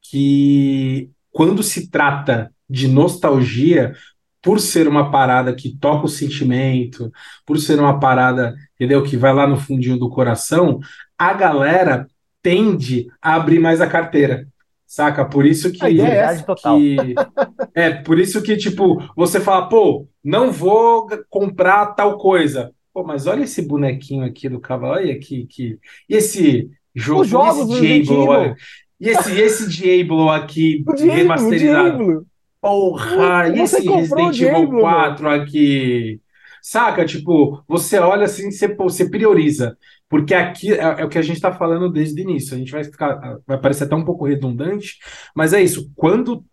que quando se trata de nostalgia, por ser uma parada que toca o sentimento, por ser uma parada, entendeu, que vai lá no fundinho do coração, a galera tende a abrir mais a carteira. Saca? Por isso que é que é por isso que tipo você fala pô não vou comprar tal coisa pô mas olha esse bonequinho aqui do cavalo olha que que e esse Jogou Os jogos esse Diablo, Evil. E esse, esse Diablo aqui, O Diablo, remasterizado. Diablo. Porra, e esse Resident Evil Diablo, 4 aqui? Saca? Tipo, você olha assim, você, você prioriza. Porque aqui é, é o que a gente tá falando desde o início. A gente vai ficar, vai parecer até um pouco redundante, mas é isso. Quando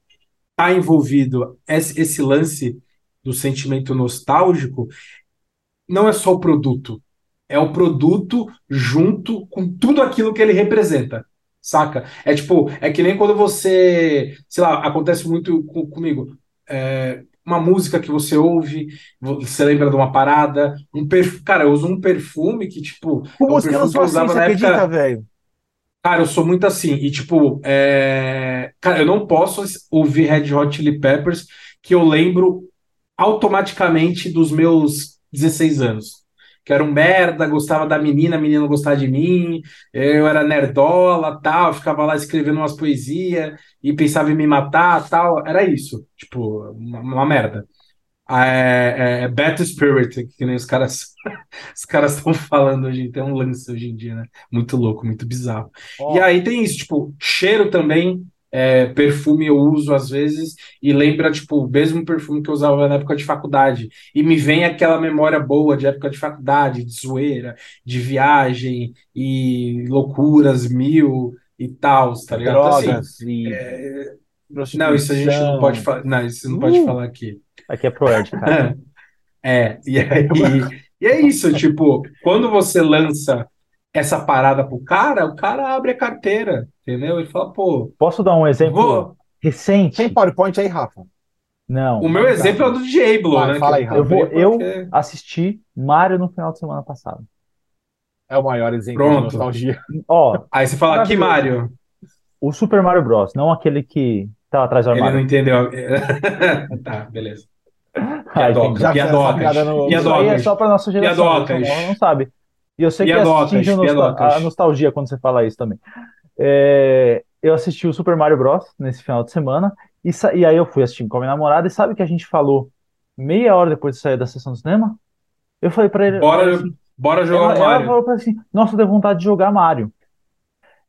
tá envolvido esse, esse lance do sentimento nostálgico, não é só o produto. É o produto junto com tudo aquilo que ele representa. Saca? É tipo, é que nem quando você, sei lá, acontece muito co- comigo. É, uma música que você ouve, você lembra de uma parada, um perfume. Cara, eu uso um perfume que, tipo, Com é um música perfume que não eu sou assim, usava você acredita, velho? Cara, eu sou muito assim. E, tipo, é... cara, eu não posso ouvir Red Hot Chili Peppers que eu lembro automaticamente dos meus 16 anos. Que era um merda, gostava da menina, a menina não gostava de mim, eu era nerdola, tal, ficava lá escrevendo umas poesias e pensava em me matar, tal. Era isso. Tipo, uma, uma merda. É, é, é Bad Spirit, que nem os caras os caras estão falando hoje, tem um lance hoje em dia, né? Muito louco, muito bizarro. Ó, E aí tem isso, tipo, cheiro também, é, perfume eu uso às vezes, e lembra, tipo, o mesmo perfume que eu usava na época de faculdade. E me vem aquela memória boa de época de faculdade, de zoeira, de viagem e loucuras mil e tal, tá ligado? Então, assim, drogas e é, não, isso a gente não pode falar. Não, isso não pode Uh. falar aqui. Aqui é Proerd, cara. É, e aí, e é isso, tipo, quando você lança essa parada pro cara, o cara abre a carteira, entendeu? Ele fala, pô, Posso dar um exemplo vou. recente? Tem PowerPoint aí, Rafa? Não. O meu exemplo é o do Diablo, Vai, né? fala aí, Rafa. Eu vou, eu porque- assisti Mario no final de semana passado. É o maior exemplo Pronto. de nostalgia. Ó, Aí você fala, que. Mario? o Super Mario Bros, não aquele que tava atrás do Ele não armário. entendeu. tá, beleza. Piadocas, piada no- Isso aí é piadocas. só pra nossa geração, Piadocas. essa nova não sabe. E eu sei que Piadocas, atinge a, nostal- a nostalgia quando você fala isso também. É, eu assisti o Super Mario Bros. nesse final de semana, e, e aí eu fui assistir com a minha namorada, e sabe o que a gente falou meia hora depois de sair da sessão do cinema? Eu falei pra ele, Bora, assim, bora jogar ela, o ela Mario. falou pra assim, nossa, deu vontade de jogar Mario.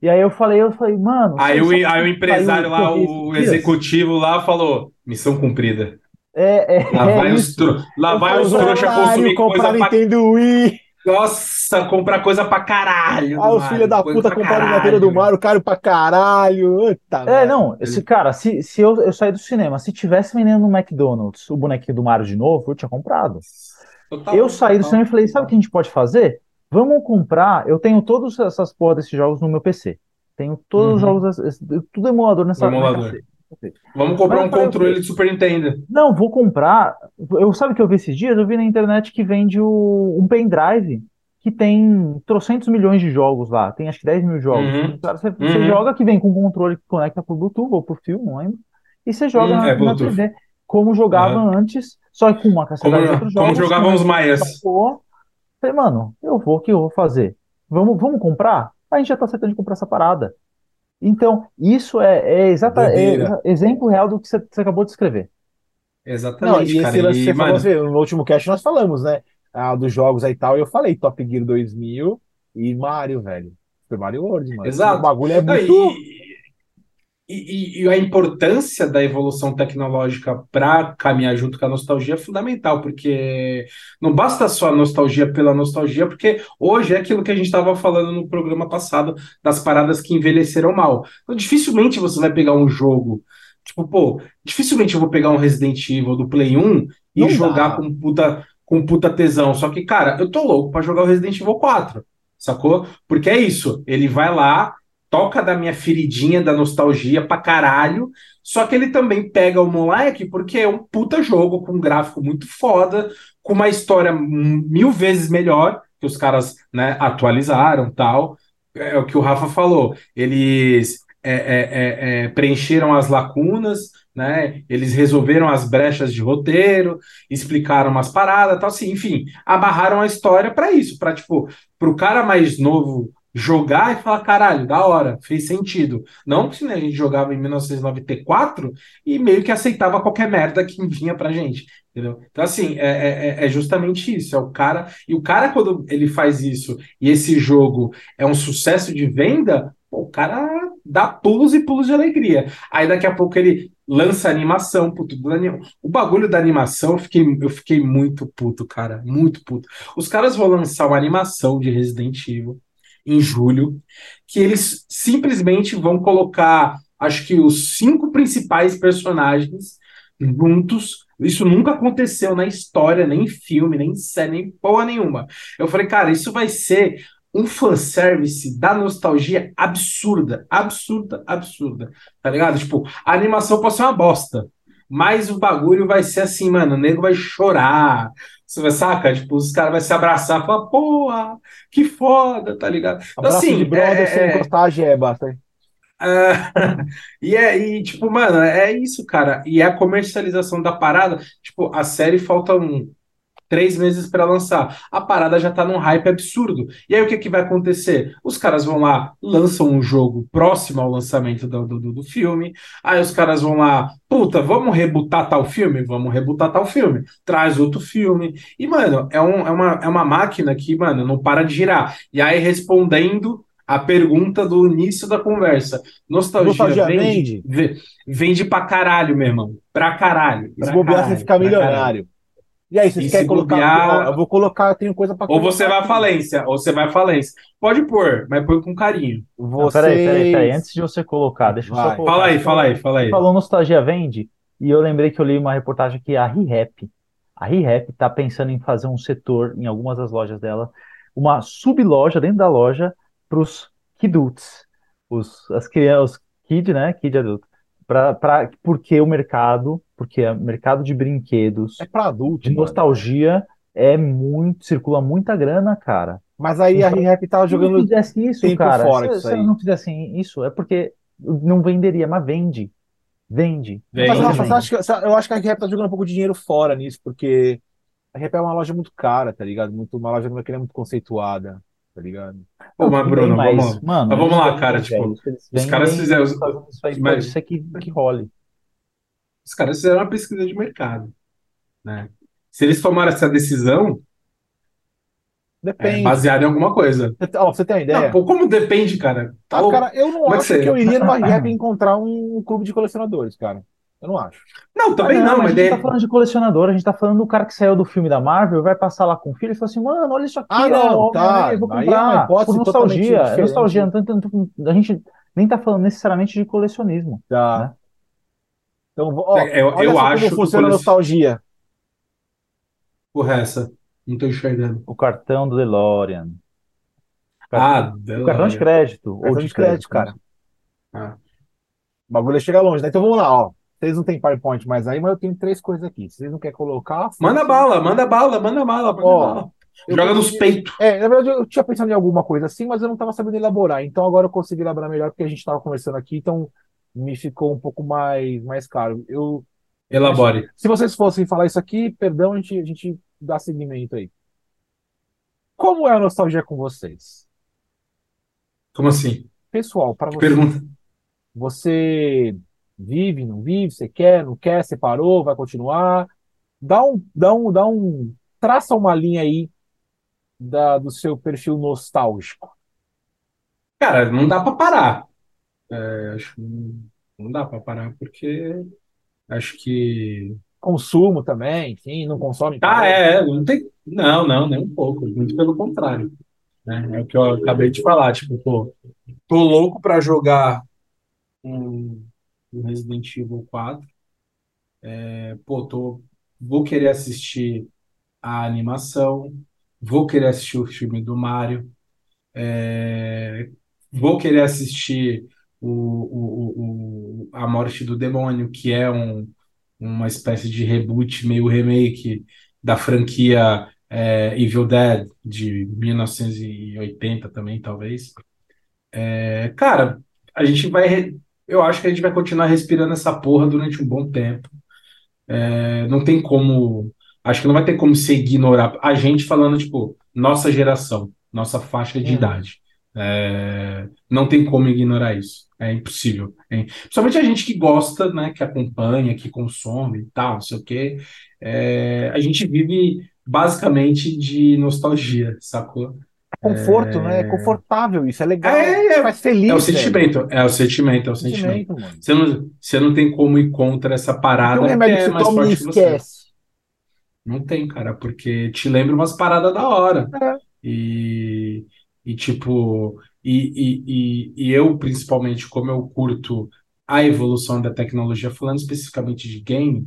E aí eu falei, eu falei, mano, Aí o, aí o empresário lá, o executivo lá, falou: missão cumprida. É, é, Lá é vai os, tro... lá vai os "Vou trouxa Mario, consumir coisa pra. Nintendo Wii. Nossa, comprar coisa pra caralho. Ah, os filhos da puta pra compraram o caralho. Nintendo do Mario, caro pra caralho. Eita, É, não, esse cara, se, se eu, eu sair do cinema, se tivesse vendendo no McDonald's o bonequinho do Mario de novo, eu tinha comprado. Total, Eu saí do total, cinema e falei, sabe o que a gente pode fazer? Vamos comprar, eu tenho todas essas porra desses jogos no meu PC. Tenho todos os Uhum. jogos, esse- tudo emulador nessa emulador. Vamos comprar um eu controle de Super Nintendo. Não, vou comprar. Eu sabe o que eu vi esses dias? Eu vi na internet que vende o- um pendrive que tem trocentos milhões de jogos lá. Tem acho que 10 mil jogos. Uhum. Cara, você, você Uhum. joga que vem com controle que conecta por Bluetooth ou por fio, não lembro. E você joga Hum, na, é na. TV, como jogava antes, só que com uma Como, cacetada de outros como jogos. jogavam os que maias. Falei, mano, eu vou, o que eu vou fazer? Vamos, vamos comprar? A gente já tá aceitando de comprar essa parada. Então, isso é, é, exata, é exemplo real do que você, você acabou de escrever. Não, Exatamente, e cara. esse lance que você falou, assim, no último cast nós falamos, né? Ah, dos jogos aí e tal, e eu falei Top Gear 2000 e Mario, velho. Super Mario World, mano. Exato. O bagulho é Não, muito... e, e- e a importância da evolução tecnológica para caminhar junto com a nostalgia é fundamental, porque não basta só a nostalgia pela nostalgia, porque hoje é aquilo que a gente estava falando no programa passado, das paradas que envelheceram mal. Então, dificilmente você vai pegar um jogo, tipo, pô, dificilmente eu vou pegar um Resident Evil do Play 1 e Não jogar dá. com puta, com puta tesão. Só que, cara, eu tô louco para jogar o Resident Evil 4, sacou? Porque é isso, ele vai lá toca da minha feridinha da nostalgia pra caralho, só que ele também pega o moleque porque é um puta jogo com um gráfico muito foda, com uma história mil vezes melhor, que os caras né, atualizaram tal. É o que o Rafa falou. Eles é, é, é, é, preencheram as lacunas, né? Eles resolveram as brechas de roteiro, explicaram umas paradas, tal, assim, enfim, amarraram a história para isso, para tipo, para o cara mais novo jogar e falar, caralho, da hora, fez sentido. Não que né, a gente jogava em 1994 e meio que aceitava qualquer merda que vinha pra gente. Entendeu? Então, assim, é, é, é, é justamente isso. É o cara. E o cara, quando ele faz isso e esse jogo é um sucesso de venda, o cara dá pulos e pulos de alegria. Aí daqui a pouco ele lança animação, puto. O bagulho da animação, eu fiquei, eu fiquei muito puto, cara. Muito puto. Os caras vão lançar uma animação de Resident Evil em julho, que eles simplesmente vão colocar, acho que os cinco principais personagens juntos. Isso nunca aconteceu na história, nem em filme, nem em série, nem porra nenhuma. Eu falei, cara, isso vai ser um fanservice da nostalgia absurda, absurda, absurda. Tá ligado? Tipo, a animação pode ser uma bosta, mas o bagulho vai ser assim, mano, o nego vai chorar. Você vai, saca? Tipo, os caras vão se abraçar e falar, porra, que foda, tá ligado? Então, assim, de brother é, sem é... encostar a jeba, tá? Uh, e é, e, tipo, mano, é isso, cara. E é a comercialização da parada. Tipo, a série falta um, três meses para lançar. A parada já tá num hype absurdo. E aí o que, que vai acontecer? Os caras vão lá, lançam um jogo próximo ao lançamento do, do, do filme. Aí os caras vão lá, puta, vamos rebutar tal filme? Vamos rebutar tal filme. Traz outro filme. E, mano, é, um, é, uma, é uma máquina que, mano, não para de girar. E aí, respondendo a pergunta do início da conversa. Nostalgia, Nostalgia vende, vende? Vende pra caralho, meu irmão. Pra caralho. Pra Se bobear, você fica milionário. E aí, vocês querem colocar? Bobear... Eu vou colocar, eu tenho coisa para Ou você vai à falência, ou você vai à falência. Pode pôr, mas põe com carinho. Vocês... Não, peraí, peraí, peraí. Antes de você colocar, deixa eu vai. só colocar. Fala aí, fala aí, fala aí. Você falou Nostalgia Vende, e eu lembrei que eu li uma reportagem que a ReHap, a ReHap está pensando em fazer um setor em algumas das lojas dela, uma subloja dentro da loja para os kiduts, os, as crianças, os kid, né, kid adulto. Pra, pra, porque o mercado, porque o mercado de brinquedos é para adulto, de nostalgia é muito, circula muita grana, cara. Mas aí então, a ReHap tava jogando se não fizesse isso, tempo cara, fora se, se não fizesse isso, é porque não venderia, mas vende. Vende. vende. Mas, nossa, vende. Acho que, eu acho que a ReHap tá jogando um pouco de dinheiro fora nisso, porque a ReHap é uma loja muito cara, tá ligado? Muito, uma loja que é muito conceituada tá ligado? Pô, mas Bruno, vamos, mano, mas vamos lá, cara. Tipo, os caras fizeram. Isso aí pode ser que, que role. Os caras fizeram uma pesquisa de mercado. Né? Se eles tomaram essa decisão, Depende. É baseado em alguma coisa. Você, ó, você tem uma ideia? Não, pô, como depende, cara? Ah, cara, eu não é acho que, que eu iria numa rap encontrar um clube de colecionadores, cara. Eu não acho. Não, também ah, não, não, mas. A gente de... tá falando de colecionador, a gente tá falando do cara que saiu do filme da Marvel, vai passar lá com o filho e fala assim, mano, olha isso aqui, ah, não, ó, tá. eu vou comprar. Aí é uma por nostalgia. É nostalgia. a gente nem tá falando necessariamente de colecionismo. Tá. Né? Então, ó, é, eu, eu acho como funciona a nostalgia. Por essa. Não tô enxergando. O cartão do DeLorean. Ah, o cartão de crédito. Cartão ou de, de crédito, crédito, cara. Ah. O bagulho chega longe, né? Então vamos lá, ó. Vocês não têm PowerPoint mais aí, mas eu tenho três coisas aqui. Vocês não querem colocar? Manda bala, manda bala, manda bala, manda Ó, bala. Joga nos peitos. É, na verdade, eu tinha pensado em alguma coisa assim, mas eu não estava sabendo elaborar. Então agora eu consegui elaborar melhor porque a gente estava conversando aqui, então me ficou um pouco mais, mais caro. Eu, Elabore. Se vocês fossem falar isso aqui, perdão, a gente, a gente dá seguimento aí. Como é a nostalgia com vocês? Como assim? Pessoal, para você. Pergunta. Você Vive, não vive, você quer, não quer, separou, vai continuar. Dá um, dá um, dá um, traça uma linha aí da, do seu perfil nostálgico. Cara, não dá para parar. É, acho que não dá para parar porque acho que consumo também, enfim, não consome. Ah, é, não tem, não, não, nem um pouco, muito pelo contrário. Né? É o que eu acabei de falar, tipo, pô, tô louco para jogar um, do Resident Evil 4. É, pô, tô, vou querer assistir a animação, vou querer assistir o filme do Mario, é, vou querer assistir o, o, o, A Morte do Demônio, que é um, uma espécie de reboot, meio remake da franquia é, Evil Dead de 1980 também, talvez. É, cara, a gente vai eu acho que a gente vai continuar respirando essa porra durante um bom tempo. É, não tem como. Acho que não vai ter como se ignorar. A gente falando, tipo, nossa geração, nossa faixa de hum. idade. É, não tem como ignorar isso. É impossível. É, principalmente a gente que gosta, né, que acompanha, que consome e tal, não sei o quê. É, a gente vive basicamente de nostalgia, sacou? Conforto, né? É confortável isso, é legal, É, faz feliz, É o sentimento, é o sentimento, é o sentimento. Você não, você não tem como ir contra essa parada que é mais forte que você. Não tem, cara, porque te lembra umas paradas da hora. É. E, e tipo, e, e, e, e eu, principalmente, como eu curto a evolução da tecnologia, falando especificamente de game,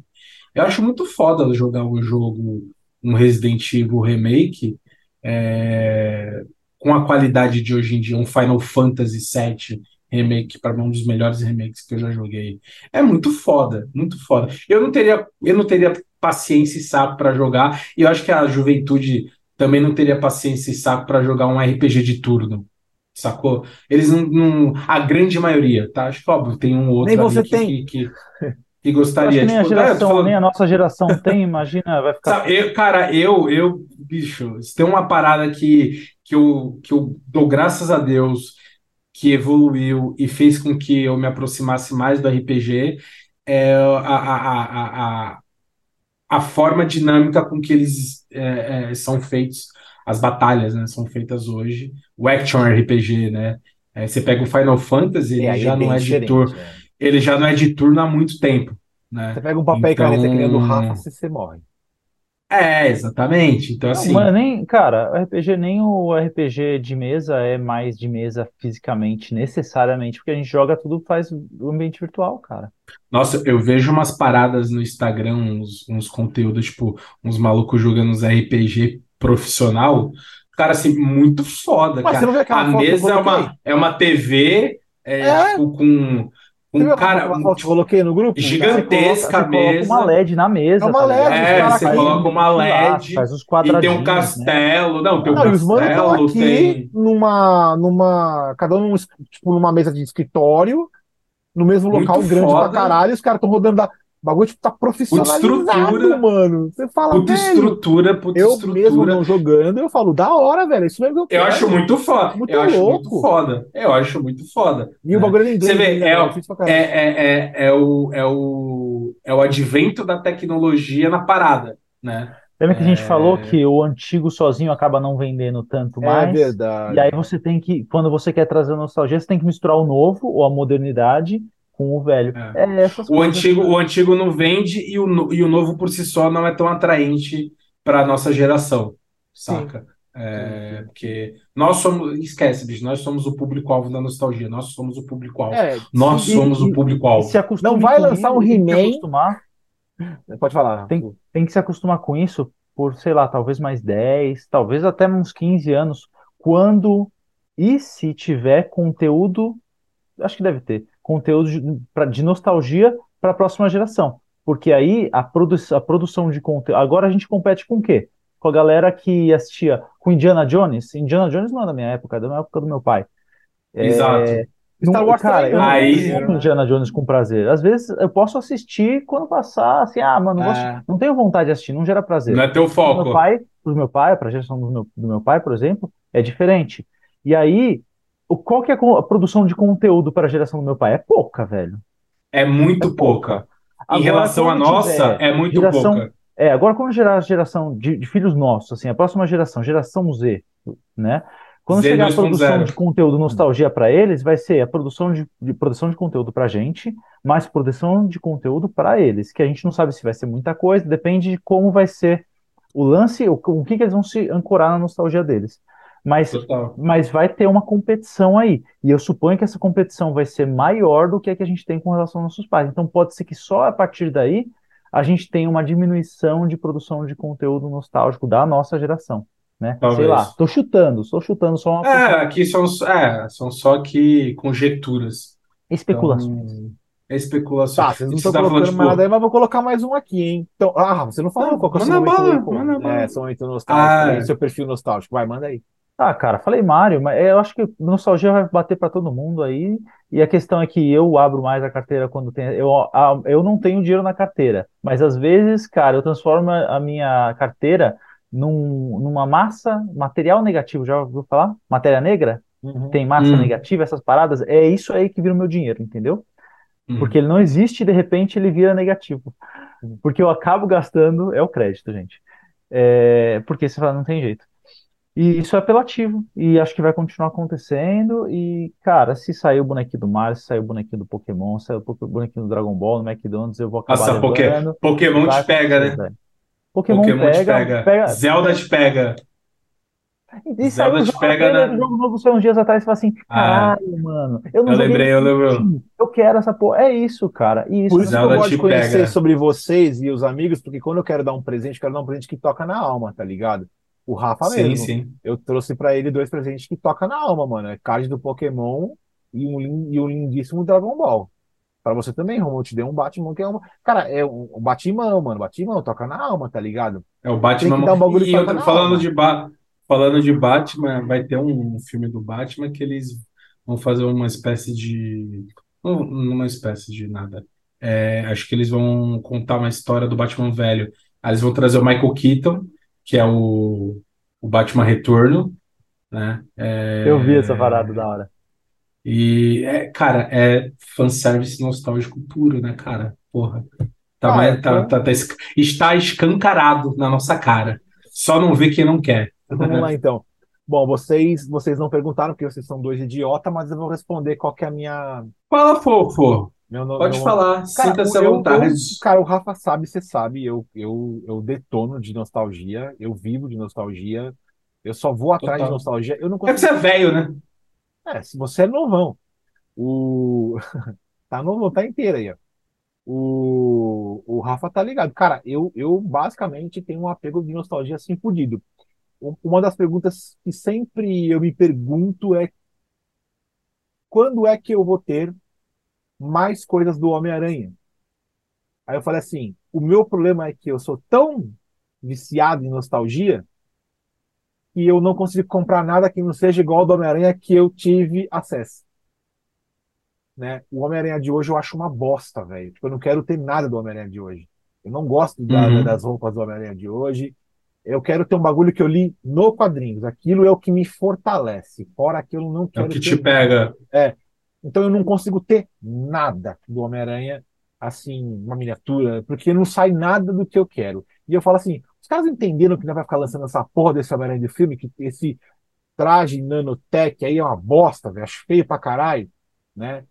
eu acho muito foda jogar um jogo, um Resident Evil Remake, é, com a qualidade de hoje em dia, um Final Fantasy VII Remake, para mim, um dos melhores remakes que eu já joguei. É muito foda, muito foda. Eu não teria, eu não teria paciência e saco para jogar, e eu acho que a juventude também não teria paciência e saco para jogar um RPG de turno. Sacou? Eles não, não- A grande maioria, tá? Acho que óbvio, tem um outro Nem você tem. que, que, acho gostaria. que nem a Tipo, ah, geração, falando- nem a nossa geração tem, imagina, vai ficar. Sabe, eu- cara, eu, eu, bicho, se tem uma parada que, que, eu, que eu dou graças a Deus que evoluiu e fez com que eu me aproximasse mais do RPG, é a, a, a, a, a, forma dinâmica com que eles é, é, são feitos, as batalhas, né, são feitas hoje. O Action RPG, né? É, você pega o Final Fantasy, É, ele já é não é de diferente, turno, é. Ele já não é de turno há muito tempo, né? Você pega um papel e Então- caneta criando Rafa, você, você morre. É, exatamente. Então, Não, assim. mas nem, cara, o RPG, nem o RPG de mesa é mais de mesa fisicamente, necessariamente, porque a gente joga tudo, faz o ambiente virtual, cara. Nossa, eu vejo umas paradas no Instagram, uns, uns conteúdos, tipo, uns malucos jogando uns RPG profissional. Cara, assim, muito foda, Mas cara. você não vê aquela A que mesa é uma, é uma TV, é, É. tipo, com, Você aquela cara. foto que eu coloquei no grupo? Gigantesca. Você coloca, você coloca mesa. uma LED na mesa, É uma tá LED, os É, você coloca uma Lá, LED faz os e tem quadradinhos, um né? castelo. Não, tem um Não, e os manos estão castelo, aqui tem. numa, numa. Cada um, num tipo, numa mesa de escritório, no mesmo Muito local grande foda. pra caralho, os caras estão rodando da. O bagulho tipo, tá profissionalizado, estrutura. mano. Você fala, Puta velho. estrutura, puta Eu mesmo estrutura. não jogando, eu falo, da hora, velho. Isso mesmo que eu Eu acho muito foda. Muito eu acho muito foda. Eu acho muito foda. E o né? bagulho é. Você vê, é, né? o- Difícil pra É, caralho. é, é, é o, é, o, é o advento da tecnologia na parada, né? Lembra que a gente É. falou que o antigo sozinho acaba não vendendo tanto É mais? verdade. E aí você tem que, quando você quer trazer nostalgia, você tem que misturar o novo ou a modernidade com o velho. É. É essas O antigo, o antigo não vende e o, e o novo por si só não é tão atraente para a nossa geração, saca? É, porque nós somos, esquece, bicho, nós somos o público-alvo da nostalgia, nós somos o público-alvo. É, Nós e- somos e- o público-alvo. Não vai lançar um que He-Man. acostumar, pode falar. Tem- tem que se acostumar com isso por, sei lá, talvez mais 10, talvez até uns 15 anos, quando e se tiver conteúdo, acho que deve ter, conteúdo de, pra- de nostalgia para a próxima geração. Porque aí a, produ a produção de conteúdo. Agora a gente compete com o quê? Com a galera que assistia com Indiana Jones. Indiana Jones não é da minha época, é da época do meu pai. É, Exato. Star não- Wars cara, eu não. não Aí- Indiana Jones com prazer. Às vezes eu posso assistir quando passar, assim, ah, mano, não, gosto- É. não tenho vontade de assistir, não gera prazer. Não é teu Pro foco. meu pai, pro meu pai, para a geração do meu, do meu pai, por exemplo, é diferente. E aí, qual que é a produção de conteúdo para a geração do meu pai? É pouca, velho. É muito É pouca. pouca. Em Agora, relação à nossa, é muito geração- pouca. É, agora quando gerar a geração de, de filhos nossos, assim, a próxima geração, geração Z, né? Quando Z chegar a 2.0. produção de conteúdo nostalgia para eles, vai ser a produção de, de produção de conteúdo para a gente, mais produção de conteúdo para eles, que a gente não sabe se vai ser muita coisa, depende de como vai ser o lance, o, o que, que eles vão se ancorar na nostalgia deles. Mas Total. mas vai ter uma competição aí. E eu suponho que essa competição vai ser maior do que a que a gente tem com relação aos nossos pais. Então pode ser que só a partir daí a gente tenha uma diminuição de produção de conteúdo nostálgico da nossa geração, né? Talvez. Sei lá, tô chutando, estou chutando só uma É, aqui são, é, são só que conjecturas. especulações. Então, é especulação. Tá, vocês não estão tá colocando falando, mais nada aí, mas vou colocar mais um aqui, hein? Então, ah, você não falou Não, qual que é o seu manda bala, pô. manda bala. É, seu momento nostálgico, Ah, aí, é. seu perfil nostálgico. Vai, manda aí. Ah, cara, falei Mario, mas eu acho que nostalgia vai bater para todo mundo aí. E a questão é que eu abro mais a carteira quando tem. Eu, a- eu não tenho dinheiro na carteira, mas às vezes, cara, eu transformo a minha carteira num, numa massa, material negativo. Já ouviu falar? Matéria negra? Uhum. tem massa Hum. negativa, essas paradas, é isso aí que vira o meu dinheiro, entendeu? Hum. Porque ele não existe e de repente ele vira negativo. Porque eu acabo gastando, é o crédito, gente. É, porque você fala, não tem jeito. E isso é apelativo, e acho que vai continuar acontecendo. E, cara, se sair o bonequinho do Mario, se sair o bonequinho do Pokémon, se sair o bonequinho do Dragon Ball, no McDonald's, eu vou acabar Nossa, Poké- levando. Pokémon te pega, né? velho. Pokémon, Pokémon te pega, pega. pega- Zelda te pega. E Zelda o te jogo, pega na- do jogo novo saiu uns dias atrás e fala assim, Ah. caralho, mano, eu não Eu lembrei, eu lembro. Sim, eu quero essa porra. É isso, cara. E isso Por isso que eu gosto de conhecer pega. sobre vocês e os amigos, porque quando eu quero dar um presente, eu quero dar um presente que toca na alma, tá ligado? O Rafa Sim, mesmo. sim. Eu trouxe pra ele dois presentes que toca na alma, mano. É card do Pokémon e um, e um lindíssimo Dragon Ball. Pra você também, Romulo, eu te dei um Batman que é um. Cara, é um, Batimão, mano. Batimão toca na alma, tá ligado? É o Batman. Tem que dar um bagulho e falando alma. de ba... falando de Batman, vai ter um filme do Batman que eles vão fazer uma espécie de não uma espécie de nada. É, acho que eles vão contar uma história do Batman velho. Aí eles vão trazer o Michael Keaton, que é o, o Batman Retorno, né? É, Eu vi essa parada da hora. E, é, cara, é fanservice nostálgico puro, né, cara? Porra. Tá, Ah, mais- é, tá- então- tá- tá esc- está escancarado na nossa cara. Só não vê quem não quer. Vamos lá, então. Bom, vocês, vocês não perguntaram, porque vocês são dois idiota, mas eu vou responder qual que é a minha. Fala, fofo. Meu, Pode meu- falar. Sinta-se à vontade. eu- cara, o Rafa sabe, você sabe, eu, eu, eu detono de nostalgia, eu vivo de nostalgia, eu só vou atrás Total. de nostalgia. Eu não É porque consigo. você é velho, né? É, se você é novão. O... Tá novo, tá inteiro aí, ó. O... o Rafa tá ligado. Cara, eu, eu basicamente tenho um apego de nostalgia assim fudido. Uma das perguntas que sempre eu me pergunto é quando é que eu vou ter mais coisas do Homem-Aranha? Aí eu falei assim, o meu problema é que eu sou tão viciado em nostalgia que eu não consigo comprar nada que não seja igual ao do Homem-Aranha que eu tive acesso. Né? O Homem-Aranha de hoje eu acho uma bosta, velho. Tipo, eu não quero ter nada do Homem-Aranha de hoje. Eu não gosto da- Uhum. das roupas do Homem-Aranha de hoje. Eu quero ter um bagulho que eu li no quadrinhos. Aquilo é o que me fortalece. Fora aquilo, eu não É o quero que te pega. Então eu não consigo ter nada do Homem-Aranha, assim, uma miniatura, porque não sai nada do que eu quero. E eu falo assim, os caras entenderam que não vai ficar lançando essa porra desse Homem-Aranha de filme, que esse traje nanotech aí é uma bosta, velho, acho feio pra caralho, né?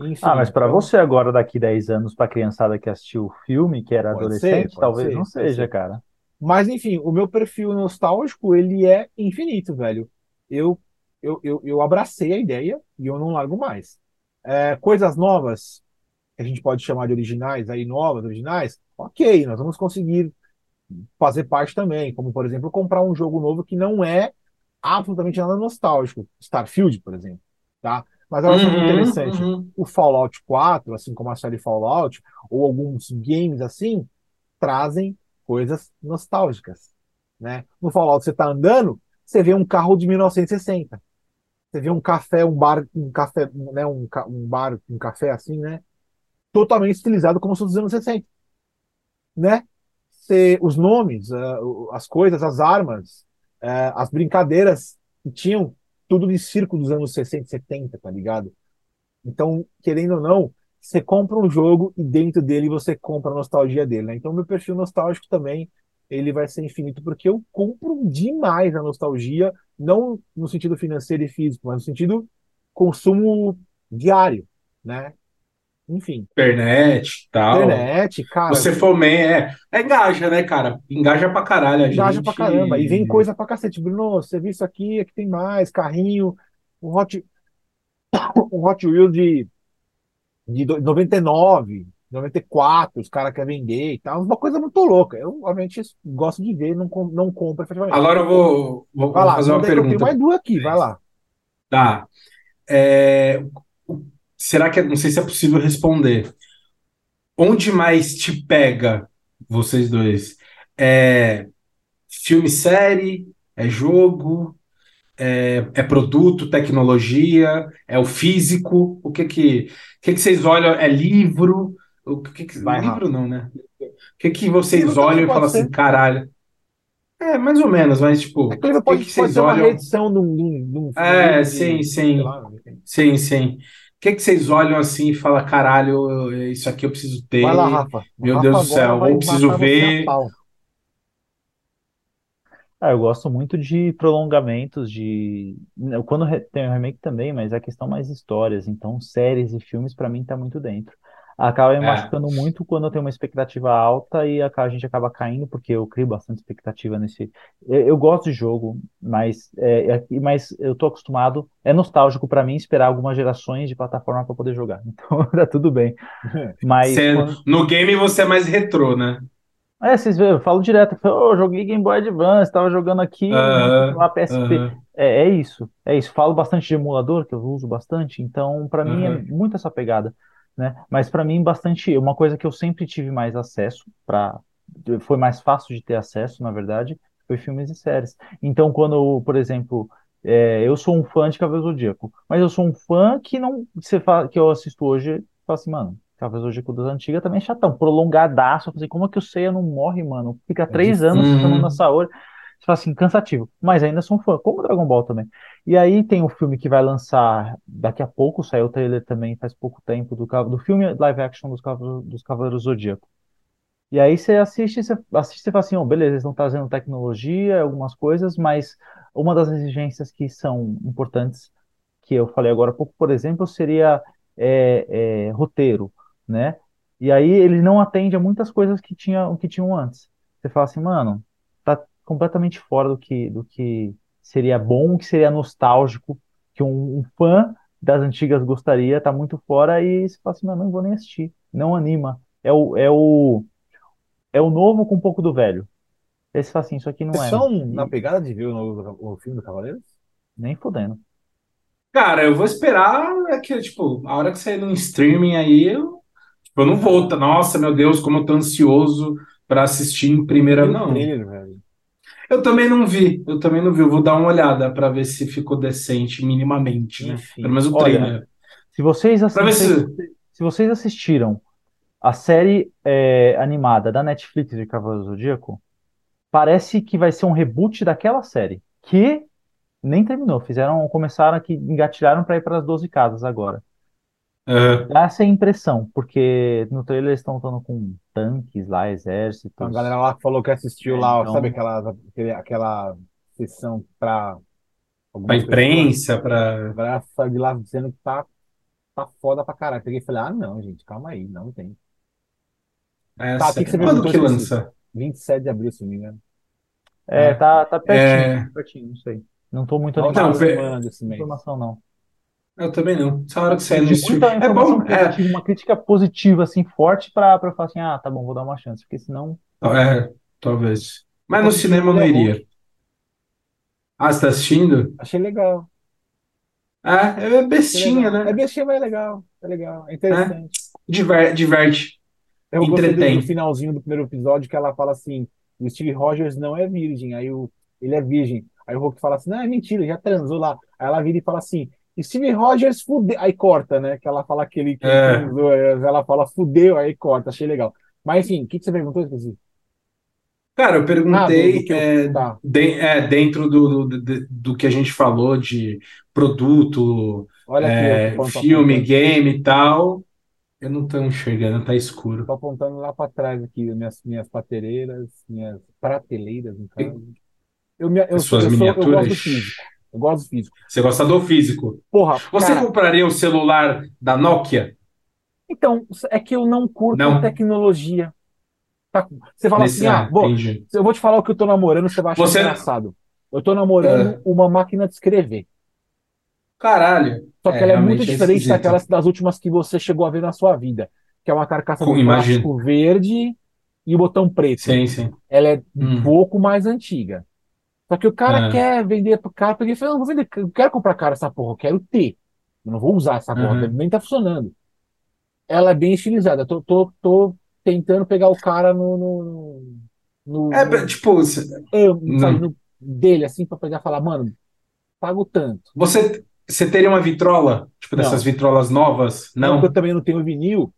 Enfim, Ah, mas pra então, você agora, daqui 10 anos, pra criançada que assistiu o filme, que era Pode adolescente, ser, talvez ser, não seja, ser. cara. Mas enfim, o meu perfil nostálgico, ele é infinito, velho. Eu, eu, eu, eu abracei a ideia e eu não largo mais. É, coisas novas, que a gente pode chamar de originais, aí novas, originais, ok, nós vamos conseguir fazer parte também, como por exemplo, comprar um jogo novo que não é absolutamente nada nostálgico, Starfield, por exemplo, tá? Mas eu acho muito Uhum, interessante uhum. o Fallout 4, assim como a série Fallout, ou alguns games assim, trazem coisas nostálgicas, né? No Fallout você tá andando, você vê um carro de 1960. Você vê um café, um bar, um café, né, um, um bar, um café assim, né? Totalmente estilizado como se fosse dos anos 60, né? Você, os nomes, o- as coisas, as armas, ah, as brincadeiras que tinham tudo de circo dos anos 60, 70, tá ligado? Então, querendo ou não, você compra um jogo e dentro dele você compra a nostalgia dele, né? Então, meu perfil nostálgico também, ele vai ser infinito, porque eu compro demais a nostalgia, não no sentido financeiro e físico, mas no sentido consumo diário, né? Enfim, Internet tal. internet, cara, Você fomenta. É, é engaja, né, cara? Engaja pra caralho a engaja gente. pra caramba. E vem coisa pra cacete. Bruno, você viu isso aqui, aqui tem mais, carrinho, um Hot, um Hot Wheels de, de do- 99, 94, os caras querem vender e tal. Uma coisa muito louca. Eu, obviamente, gosto de ver, não, não compro efetivamente. Agora eu vou, vou, Vai vou lá, fazer uma eu tenho pergunta. mais duas aqui, vai lá. Tá. É, será que é- não sei se é possível responder? Onde mais te pega, vocês dois? É filme, série? É jogo? É, é produto, tecnologia? É o físico? O que que, o que que vocês olham? É livro? O que que, Vai, livro não, né? O que que vocês olham e falam ser. assim, caralho? É, mais ou menos, mas tipo, Aquele o que pode, que pode vocês ser uma olham? reedição de um, de um- É, sim, de- sim. lá, Sim, sim. O que que vocês olham assim e falam, caralho, isso aqui eu preciso ter. Vai lá, Rafa. Meu Rafa Deus do céu, ou preciso ver. Ah, eu gosto muito de prolongamentos de. não, Quando re- tem o remake também, mas a questão mais histórias. Então, séries e filmes, pra mim, tá muito dentro. Acaba me É. machucando muito quando eu tenho uma expectativa alta e a a gente acaba caindo, porque eu crio bastante expectativa nesse. Eu, eu gosto de jogo, mas, é, é- mas eu tô acostumado. É nostálgico pra mim esperar algumas gerações de plataforma pra poder jogar. Então, tá tudo bem. Mas. Você- quando- no game você é mais retrô, né? É, vocês veem, eu falo direto, eu falo, "Ô, eu joguei Game Boy Advance, tava jogando aqui, Aham, lá PSP. aham. É, é isso, é isso. Falo bastante de emulador, que eu uso bastante, então pra mim é muito essa pegada, né? Mas pra mim bastante, uma coisa que eu sempre tive mais acesso para foi mais fácil de ter acesso, na verdade, foi filmes e séries. Então quando, por exemplo, é, eu sou um fã de Cavaleiro do Zodíaco, mas eu sou um fã que não você fala que eu assisto hoje, fala assim, mano, Cavaleiro do Zodíaco das antigas também é chatão, prolongadaço, falei, como é que o Seiya não morre, mano? Fica três anos difícil. chamando Uhum. Você fala assim, cansativo, mas ainda sou um fã, como Dragon Ball também. E aí tem o filme que vai lançar daqui a pouco, saiu o trailer também faz pouco tempo do, do filme live action dos dos Cavaleiros Zodíaco. E aí você assiste, você assiste e fala assim, oh, beleza, eles estão trazendo tecnologia, algumas coisas, mas uma das exigências que são importantes, que eu falei agora há pouco, por exemplo, seria é, é, roteiro, né? E aí ele não atende a muitas coisas que tinha, que tinham antes. Você fala assim, mano, completamente fora do que, do que seria bom, que seria nostálgico, que um, um fã das antigas gostaria, tá muito fora, e você fala assim, não vou nem assistir, não anima. É o, é o, é o novo com um pouco do velho. Aí você fala assim, isso aqui não Vocês é, são na E pegada de ver o, novo- o filme do Cavaleiros? nem fodendo. Cara, eu vou esperar é que, tipo, a hora que sair no streaming aí, eu, tipo, eu não vou. tá- Nossa, meu Deus, como eu tô ansioso pra assistir em primeira, Vi o não. trailer, velho. Eu também não vi, eu também não vi. Eu vou dar uma olhada pra ver se ficou decente minimamente, né? Enfim. Pelo menos o trailer. Se vocês, assi- Pra ver se, se. vocês assistiram a série é, animada da Netflix de Cavaleiro do Zodíaco, parece que vai ser um reboot daquela série, que nem terminou. Fizeram, começaram aqui, engatilharam para ir para as 12 casas agora. Aham. Dá essa impressão, porque no trailer eles estão lutando com tanques lá, Então, a galera lá falou que assistiu É, lá, então- sabe aquela, aquele- aquela sessão pra Pra imprensa, pra. A galera saiu de lá dizendo que tá, tá foda pra caralho. Peguei e falei, ah, não, gente, calma aí, não tem. Tá, o que que você Quando que lança? 27 de abril, se não me engano. É, tá, tá pertinho, É. tá pertinho, não sei. Não tô muito animado Não, última pe- semana desse com mês. informação, não. Eu também não. Essa hora que de streaming. muita É bom, é, positiva, uma crítica positiva, assim, forte pra, pra falar assim, ah, tá bom, vou dar uma chance, porque senão. é, talvez. Mas no cinema eu não é iria. Ah, você tá assistindo? Achei legal. É, é Achei bestinha. É né? bestinha, mas é legal. É legal. É interessante. Diver- diverte. Eu gostei Entretém. do finalzinho do primeiro episódio que ela fala assim: o Steve Rogers não é virgem. Aí o, ele é virgem. Aí o Hulk fala assim: não, é mentira, já transou lá. Aí ela vira e fala assim: Steve Rogers fudeu. Aí corta, né? Que ela fala aquele que É. aí Ela fala fudeu, aí corta. Achei legal. Mas enfim, o que, que você perguntou? Esqueci. Cara, eu Ah, perguntei que eu. é, Tá. de- é, dentro do, do, do, que a gente falou de produto, é, filme, game e tal. Eu não tô enxergando, tá escuro. Tô apontando lá pra trás aqui, minhas, minhas patereiras, minhas prateleiras, no caso. Eu, me, eu, As suas eu, sou, eu gosto do miniaturas. físico. Eu gosto do físico. Você gosta do físico. Porra, Você cara, compraria o celular da Nokia? então, é que eu não curto Não. tecnologia. Tá? Você fala Nesse, assim, ah, ah, vou, eu vou te falar o que eu tô namorando, você vai achar Você- engraçado. Eu tô namorando É. uma máquina de escrever. Caralho. Só que É, ela é muito é diferente esquisito. daquelas das últimas que você chegou a ver na sua vida. Que é uma carcaça Com- de plástico verde e o botão preto. Sim, sim. Ela é um Hum. pouco mais antiga. Só que o cara É. quer vender pro cara, porque ele fala, não, vou vender, eu quero comprar cara essa porra, eu quero ter. Eu não vou usar essa porra, Uhum. nem tá funcionando. Ela é bem estilizada. Tô, tô, tô tentando pegar o cara no, no, no, É, no- tipo, sabe, no- dele, assim, pra pegar e falar, mano, pago tanto. você, você teria uma vitrola? Tipo, Não. dessas vitrolas novas? Não, porque eu também não tenho vinil.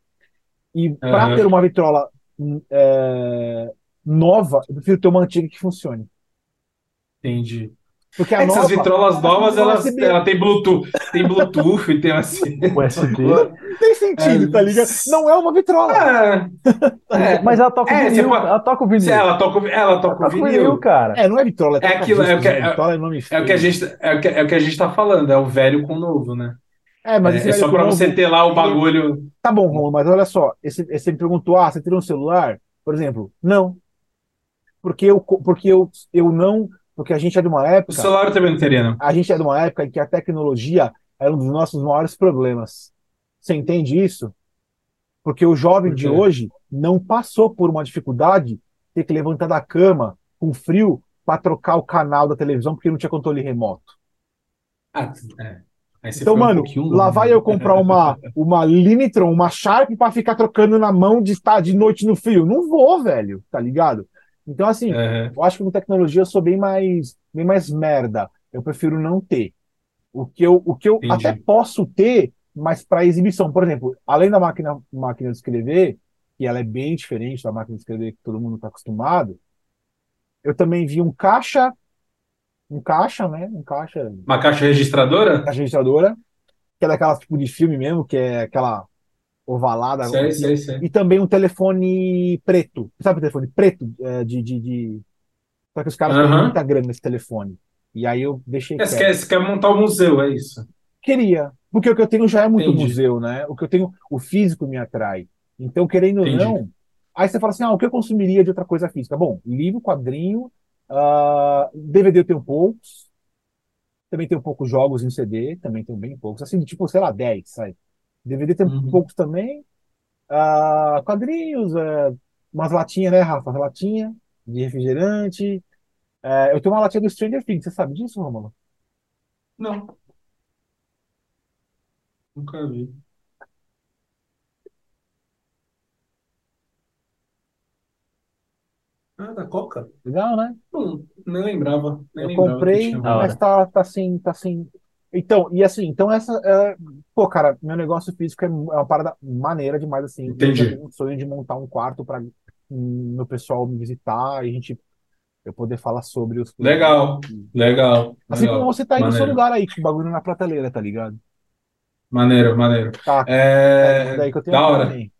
E pra Aham. ter uma vitrola hum, é, nova, eu prefiro ter uma antiga que funcione. Entendi. Porque a É que essas nova, vitrolas ela novas, elas, USB. ela tem Bluetooth, tem Bluetooth, tem assim. USB. não tem sentido, É. tá ligado? Não é uma vitrola. Ah, é. Mas ela toca o É, vinil, pode- ela toca o vinil. Se ela toca, o- ela Ela toca o toca o vinil. vinil, cara. É, não é vitrola, é, É aquilo, é o que- né? Vitrola é nome É o que a gente, é o que, é o que a gente tá falando, é o velho com o novo, né? É, mas É, é só novo, você ter lá o bagulho. Tá bom, Romulo, mas olha só, esse, esse você me perguntou, ah, você teria um celular? Por exemplo, não. Porque eu, porque eu, eu não, porque a gente é de uma O época, celular eu também não teria, não. a gente é de uma época em que a tecnologia era um dos nossos maiores problemas. Você entende isso? Porque o jovem de hoje não passou por uma dificuldade de ter que levantar da cama com frio para trocar o canal da televisão porque não tinha controle remoto. Ah, é. Então, um mano, pouquinho lá vai eu comprar uma, uma Limitron, uma Sharp para ficar trocando na mão de estar de noite no frio. Não vou, velho, tá ligado? Então, assim, É. eu acho que com tecnologia eu sou bem mais, bem mais merda. Eu prefiro não ter. O que eu, o que eu Entendi. até posso ter, mas para exibição. Por exemplo, além da máquina, máquina de escrever, que ela é bem diferente da máquina de escrever que todo mundo está acostumado, eu também vi um caixa, um caixa, né? Um caixa, Uma caixa registradora? caixa registradora, que é daquela tipo de filme mesmo, que é aquela ovalada. Sei, sei, sei. E também um telefone preto. Sabe o telefone preto? É, de, de, de... Só que os caras têm Aham. muita grana nesse telefone. E aí eu deixei É, Você quer, você quer montar um museu, é isso? Queria. Porque o que eu tenho já é muito Entendi. museu, né? O que eu tenho, o físico me atrai. Então, querendo Entendi. ou não, aí você fala assim, ah, o que eu consumiria de outra coisa física? Bom, livro, quadrinho, ah, DVD eu tenho poucos, também tenho poucos jogos em CD, também tenho bem poucos, assim, tipo, sei lá, 10, sabe? DVD tem Uhum. poucos também, ah, quadrinhos, eh, umas latinhas, né, Rafa? Latinha de refrigerante. Eh, eu tenho uma latinha do Stranger Things, você sabe disso, Romulo? Não. Nunca vi. Ah, da Coca? Legal, né? Não, nem lembrava. Nem Eu lembrava que comprei, tinha. Da hora. mas tá, tá assim, tá assim. Então, e assim, então essa. é, pô, cara, meu negócio físico é, é uma parada maneira demais, assim. Eu Entendi. tenho um sonho de montar um quarto para meu pessoal me visitar e a gente. Eu poder falar sobre os. Legal, legal, Assim como legal. você tá aí no seu lugar aí, com o bagulho na prateleira, tá ligado? maneiro, maneiro. Tá, é É, daí que eu tenho da hora. também.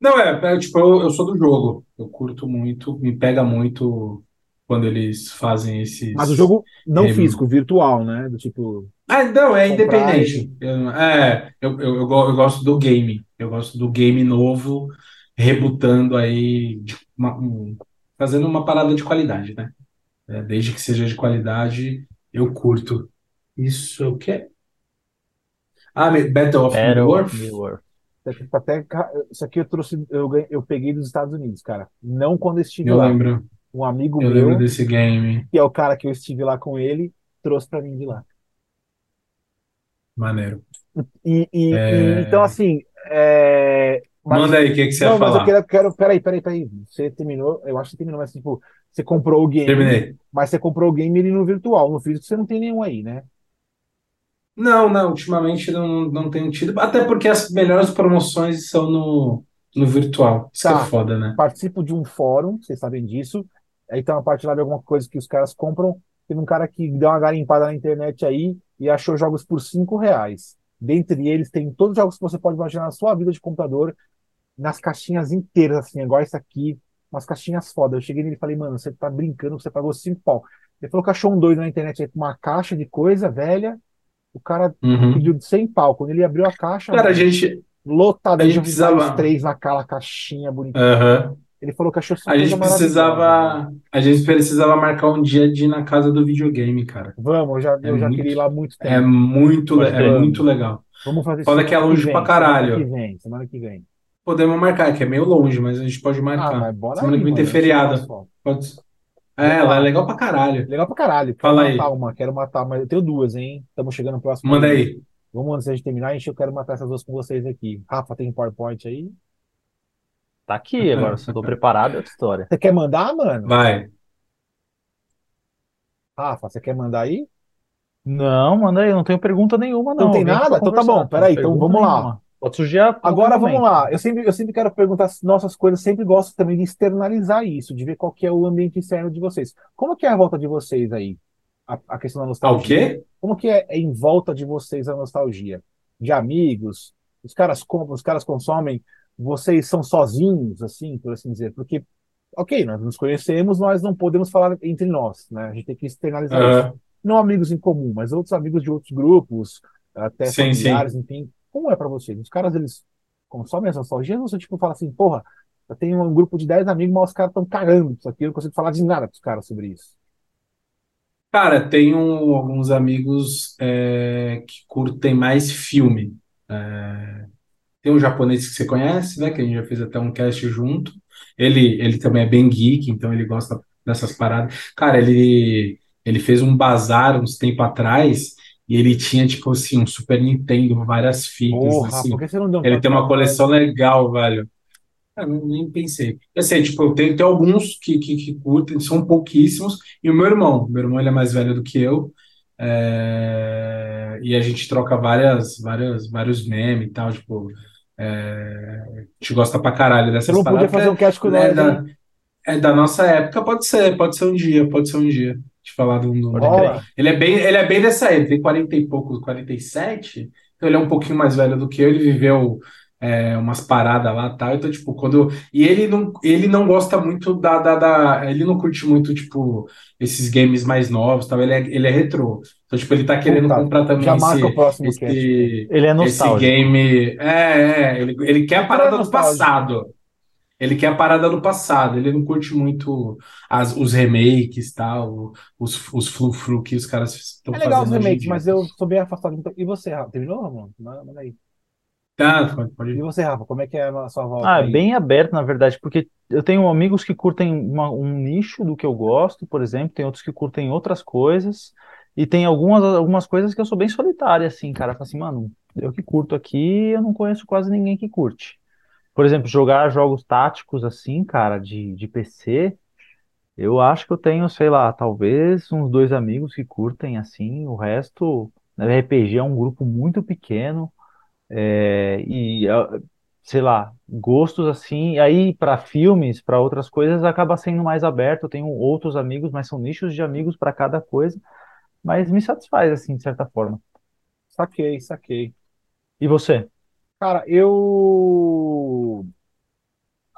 Não, é, é, tipo, eu, eu sou do jogo. Eu curto muito, me pega muito quando eles fazem esses. Mas o jogo não Rem- físico, virtual, né? Do tipo. Ah, não, é Comprar independente. Eu- é, eu, eu, eu, go- eu gosto do game. Eu gosto do game novo, rebutando aí, uma- um- fazendo uma parada de qualidade, né? É, desde que seja de qualidade, eu curto. Isso é o quê? Ah, Battle of Battle of Middle-earth? Middle-earth. Até, isso aqui eu trouxe, eu, eu peguei dos Estados Unidos, cara. Não quando eu estive Eu lá. lembro, Um amigo eu meu. lembro desse game. que é o cara que eu estive lá com ele, trouxe pra mim de lá. Maneiro. E, e- e, É, então, assim, é, mas, Manda aí, o que que você não, ia mas eu falar? quero, quero, peraí, peraí, peraí, você terminou, eu acho que terminou, mas tipo, você comprou o game, Terminei. mas você comprou o game ele no virtual, no físico você não tem nenhum aí, né? Não, não, ultimamente não, não tenho tido. Até porque as melhores promoções são no, no virtual. Isso é Tá. foda, né? Participo de um fórum, vocês sabem disso, aí tem uma parte lá de alguma coisa que os caras compram, teve um cara que deu uma garimpada na internet aí e achou jogos por cinco reais. Dentre eles tem todos os jogos que você pode imaginar na sua vida de computador, nas caixinhas inteiras, assim, igual essa aqui, umas caixinhas foda. Eu cheguei nele e falei, mano, você tá brincando, você pagou cinco pau. Ele falou que achou um doido na internet aí com uma caixa de coisa velha. O cara Uhum. pediu de 100 pau. Quando ele abriu a caixa, Cara, a mano, gente. lotada a de gente precisava- vários três naquela caixinha bonitinha. Aham. Ele falou que achou A gente precisava. A gente precisava marcar um dia de ir na casa do videogame, cara. Vamos, eu já, É eu já muito- queria ir lá há muito É tempo. muito, le- Pode é muito legal. Vamos fazer semana que é longe vem, pra caralho. Semana que vem, semana que vem. Podemos marcar, que é meio longe, mas a gente pode Ah, marcar. mas bora Semana aí, que vem tem mano, tiro feriado. Pode... É, lá é legal pra caralho. Legal pra caralho. Fala aí. uma, quero matar, mas eu tenho duas, hein? Estamos chegando no próximo. Manda aí. Vamos antes de terminar, gente, eu quero matar essas duas com vocês aqui. Rafa, tem PowerPoint aí? Tá aqui agora, se eu tô preparado, é outra história. Você quer mandar, mano? Vai. Rafa, você quer mandar aí? Não, manda aí, eu não tenho pergunta nenhuma, não. Não tem nada? Então tá bom, peraí, então vamos lá. nenhuma. Pode surgir a Agora vamos momento. lá. Eu sempre, eu sempre quero perguntar as nossas coisas, sempre gosto também de externalizar isso, de ver qual que é o ambiente externo de vocês. Como que é a volta de vocês aí? A, a questão da Ah, o nostalgia. quê? Como que é, é em volta de vocês a nostalgia? De amigos? Os caras compram, os caras consomem, vocês são sozinhos, assim, por assim dizer? Porque, ok, nós nos conhecemos, nós não podemos falar entre nós, né? A gente tem que externalizar isso. Aham. Não amigos em comum, mas outros amigos de outros grupos, até Sim, sim. familiares, enfim. Como é pra vocês? Os caras, eles consomem essa nostalgia ou você, tipo, fala assim, porra, eu tenho um grupo de 10 amigos, mas os caras estão cagando isso aqui, eu não consigo falar de nada pros caras sobre isso. Cara, tenho alguns amigos é, que curtem mais filme. É, tem um japonês que você conhece, né? Que a gente já fez até um cast junto. Ele, ele também é bem geek, então ele gosta dessas paradas. Cara, ele, ele fez um bazar uns tempo atrás e ele tinha, tipo assim, um Super Nintendo, várias fitas, Porra, assim. por que você não deu um Ele tem uma coleção legal, velho. Ah, nem pensei. Eu sei, tipo, eu tenho, tem alguns que, que, que curtem, são pouquíssimos, e o meu irmão, meu irmão ele é mais velho do que eu, é, e a gente troca várias, várias, vários memes e tal, tipo, é, a gente gosta pra caralho dessas não podia paradas, fazer um cast com porque é nós, da, é da nossa época, pode ser, pode ser um dia, pode ser um dia, de falar crer. Bora. ele é bem, ele é bem dessa época, tem 40 e poucos, 47, então ele é um pouquinho mais velho do que eu, ele viveu é, umas paradas lá e tal, então, tipo, quando... E ele não, ele não gosta muito da, da, da- Ele não curte muito, tipo, esses games mais novos, tal, ele é, ele é retrô. Então, tipo, ele tá querendo Puta, comprar também já marca o esse, próximo cast. esse, Ele é esse nostálgico. game... É, é, ele, ele quer a parada do nostálgico. passado. Ele quer a parada do passado, ele não curte muito as, os remakes e tal, os, os flu-flu que os caras estão É legal os fazendo remakes, mas eu sou bem afastado. Então, E você, Rafa? Terminou, mano? Manda aí. Tá, pode, E pode. você, Rafa, como é que é a sua volta Ah, é aí? bem aberto, na verdade, porque eu tenho amigos que curtem uma- um nicho do que eu gosto, por exemplo, tem outros que curtem outras coisas, e tem algumas, algumas coisas que eu sou bem solitário, assim, cara. Falo assim, mano, eu que curto aqui, eu não conheço quase ninguém que curte. Por exemplo, jogar jogos táticos, assim, cara, de, de PC, eu acho que eu tenho, sei lá, talvez uns dois amigos que curtem, assim, o resto, né, RPG é um grupo muito pequeno. É, e ah, sei lá, gostos assim, aí para filmes, para outras coisas acaba sendo mais aberto. Eu tenho outros amigos, mas são nichos de amigos para cada coisa, mas me satisfaz assim, de certa forma. Saquei, saquei. E você? Cara, eu...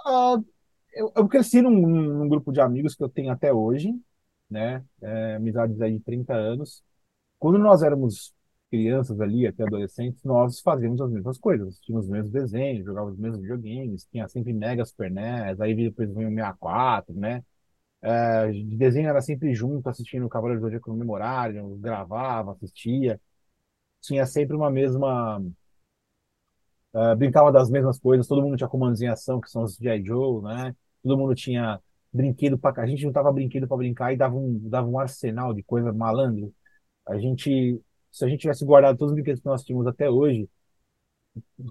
ah, eu, eu cresci num, num grupo de amigos que eu tenho até hoje, né? É, amizades aí de 30 anos. Quando nós éramos crianças ali, até adolescentes, nós fazíamos as mesmas coisas. Tínhamos os mesmos desenhos, jogávamos os mesmos videogames, tinha sempre Mega Super NES, aí depois veio o 64, né? É, de desenho era sempre junto, assistindo o Cavaleiro do Zodíaco no memorário, gravava, assistia. Tinha sempre uma mesma. é, brincava das mesmas coisas, todo mundo tinha comandos em ação, que são os G.I. Joe, né? Todo mundo tinha brinquedo para A gente juntava brinquedo para brincar e dava um, dava um arsenal de coisa malandro. A gente, se a gente tivesse guardado todos os brinquedos que nós tínhamos até hoje,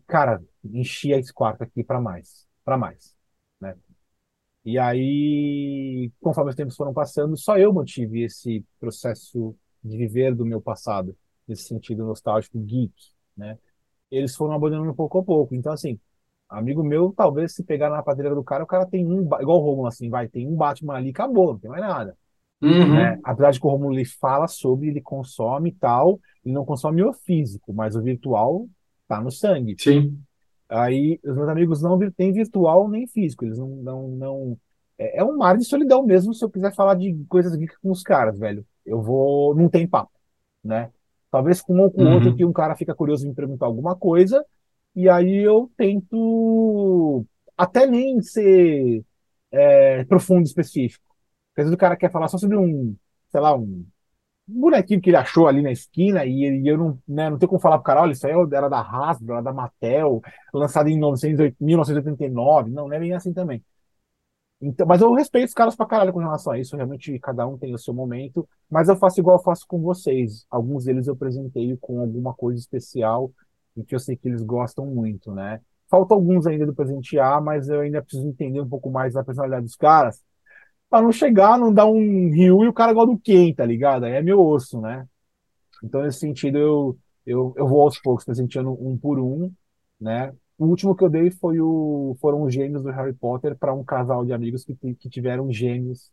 cara, enchia esse quarto aqui para mais, para mais? E aí, conforme os tempos foram passando, só eu mantive esse processo de viver do meu passado, nesse sentido nostálgico, geek, né? Eles foram abandonando pouco a pouco. Então, assim, amigo meu, talvez se pegar na prateleira do cara, o cara tem um, igual o Romulo, assim, vai, tem um Batman ali, acabou, não tem mais nada Uhum. né? Apesar de que o Romulo ele fala sobre, ele consome e tal, ele não consome o físico, mas o virtual tá no sangue. Sim. Aí os meus amigos não têm virtual nem físico, eles não, não, não... É, é um mar de solidão mesmo se eu quiser falar de coisas geek com os caras, velho. Eu vou, não tem papo, né? Talvez com um ou com outro Uhum. que um cara fica curioso em me perguntar alguma coisa, e aí eu tento até nem ser é, profundo e específico. Porque às vezes o cara quer falar só sobre um, sei lá, um bonequinho que ele achou ali na esquina e, e eu não, né, não tenho como falar pro cara, olha, isso aí era da Hasbro, era da Mattel, lançado em 1908 1989. Não, não é bem assim também. Então, mas eu respeito os caras pra caralho com relação a isso. Realmente, cada um tem o seu momento. Mas eu faço igual eu faço com vocês. Alguns deles eu presenteio com alguma coisa especial e que eu sei que eles gostam muito, né? Falta alguns ainda do presentear, mas eu ainda preciso entender um pouco mais da personalidade dos caras. Pra não chegar, não dar um Ryu e o cara gosta do Ken, tá ligado? Aí é meu osso, né? Então, nesse sentido, eu, eu, eu vou aos poucos presenteando um por um. né? O último que eu dei foi o, foram os gêmeos do Harry Potter para um casal de amigos que, que tiveram gêmeos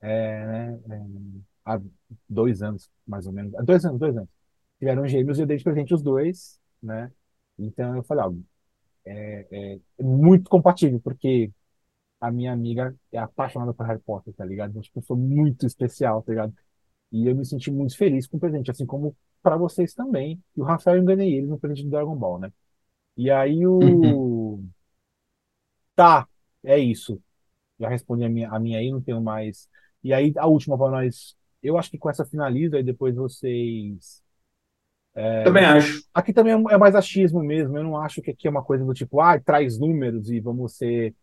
é, né, é, há dois anos, mais ou menos. Dois anos, dois anos. Tiveram gêmeos e eu dei de presente os dois, né? Então eu falei, ó, é, é muito compatível, porque a minha amiga é apaixonada por Harry Potter, tá ligado? Então, tipo, foi muito especial, tá ligado? E eu me senti muito feliz com o presente, assim como para vocês também. E o Rafael eu enganei ele no presente do Dragon Ball, né? E aí o. Uhum. Tá, é isso. Já respondi a minha, a minha aí, não tenho mais. E aí a última para nós. Eu acho que com essa finaliza e depois vocês. Também acho. Aqui também é mais achismo mesmo. Eu não acho que aqui é uma coisa do tipo, ah, traz números e vamos ser.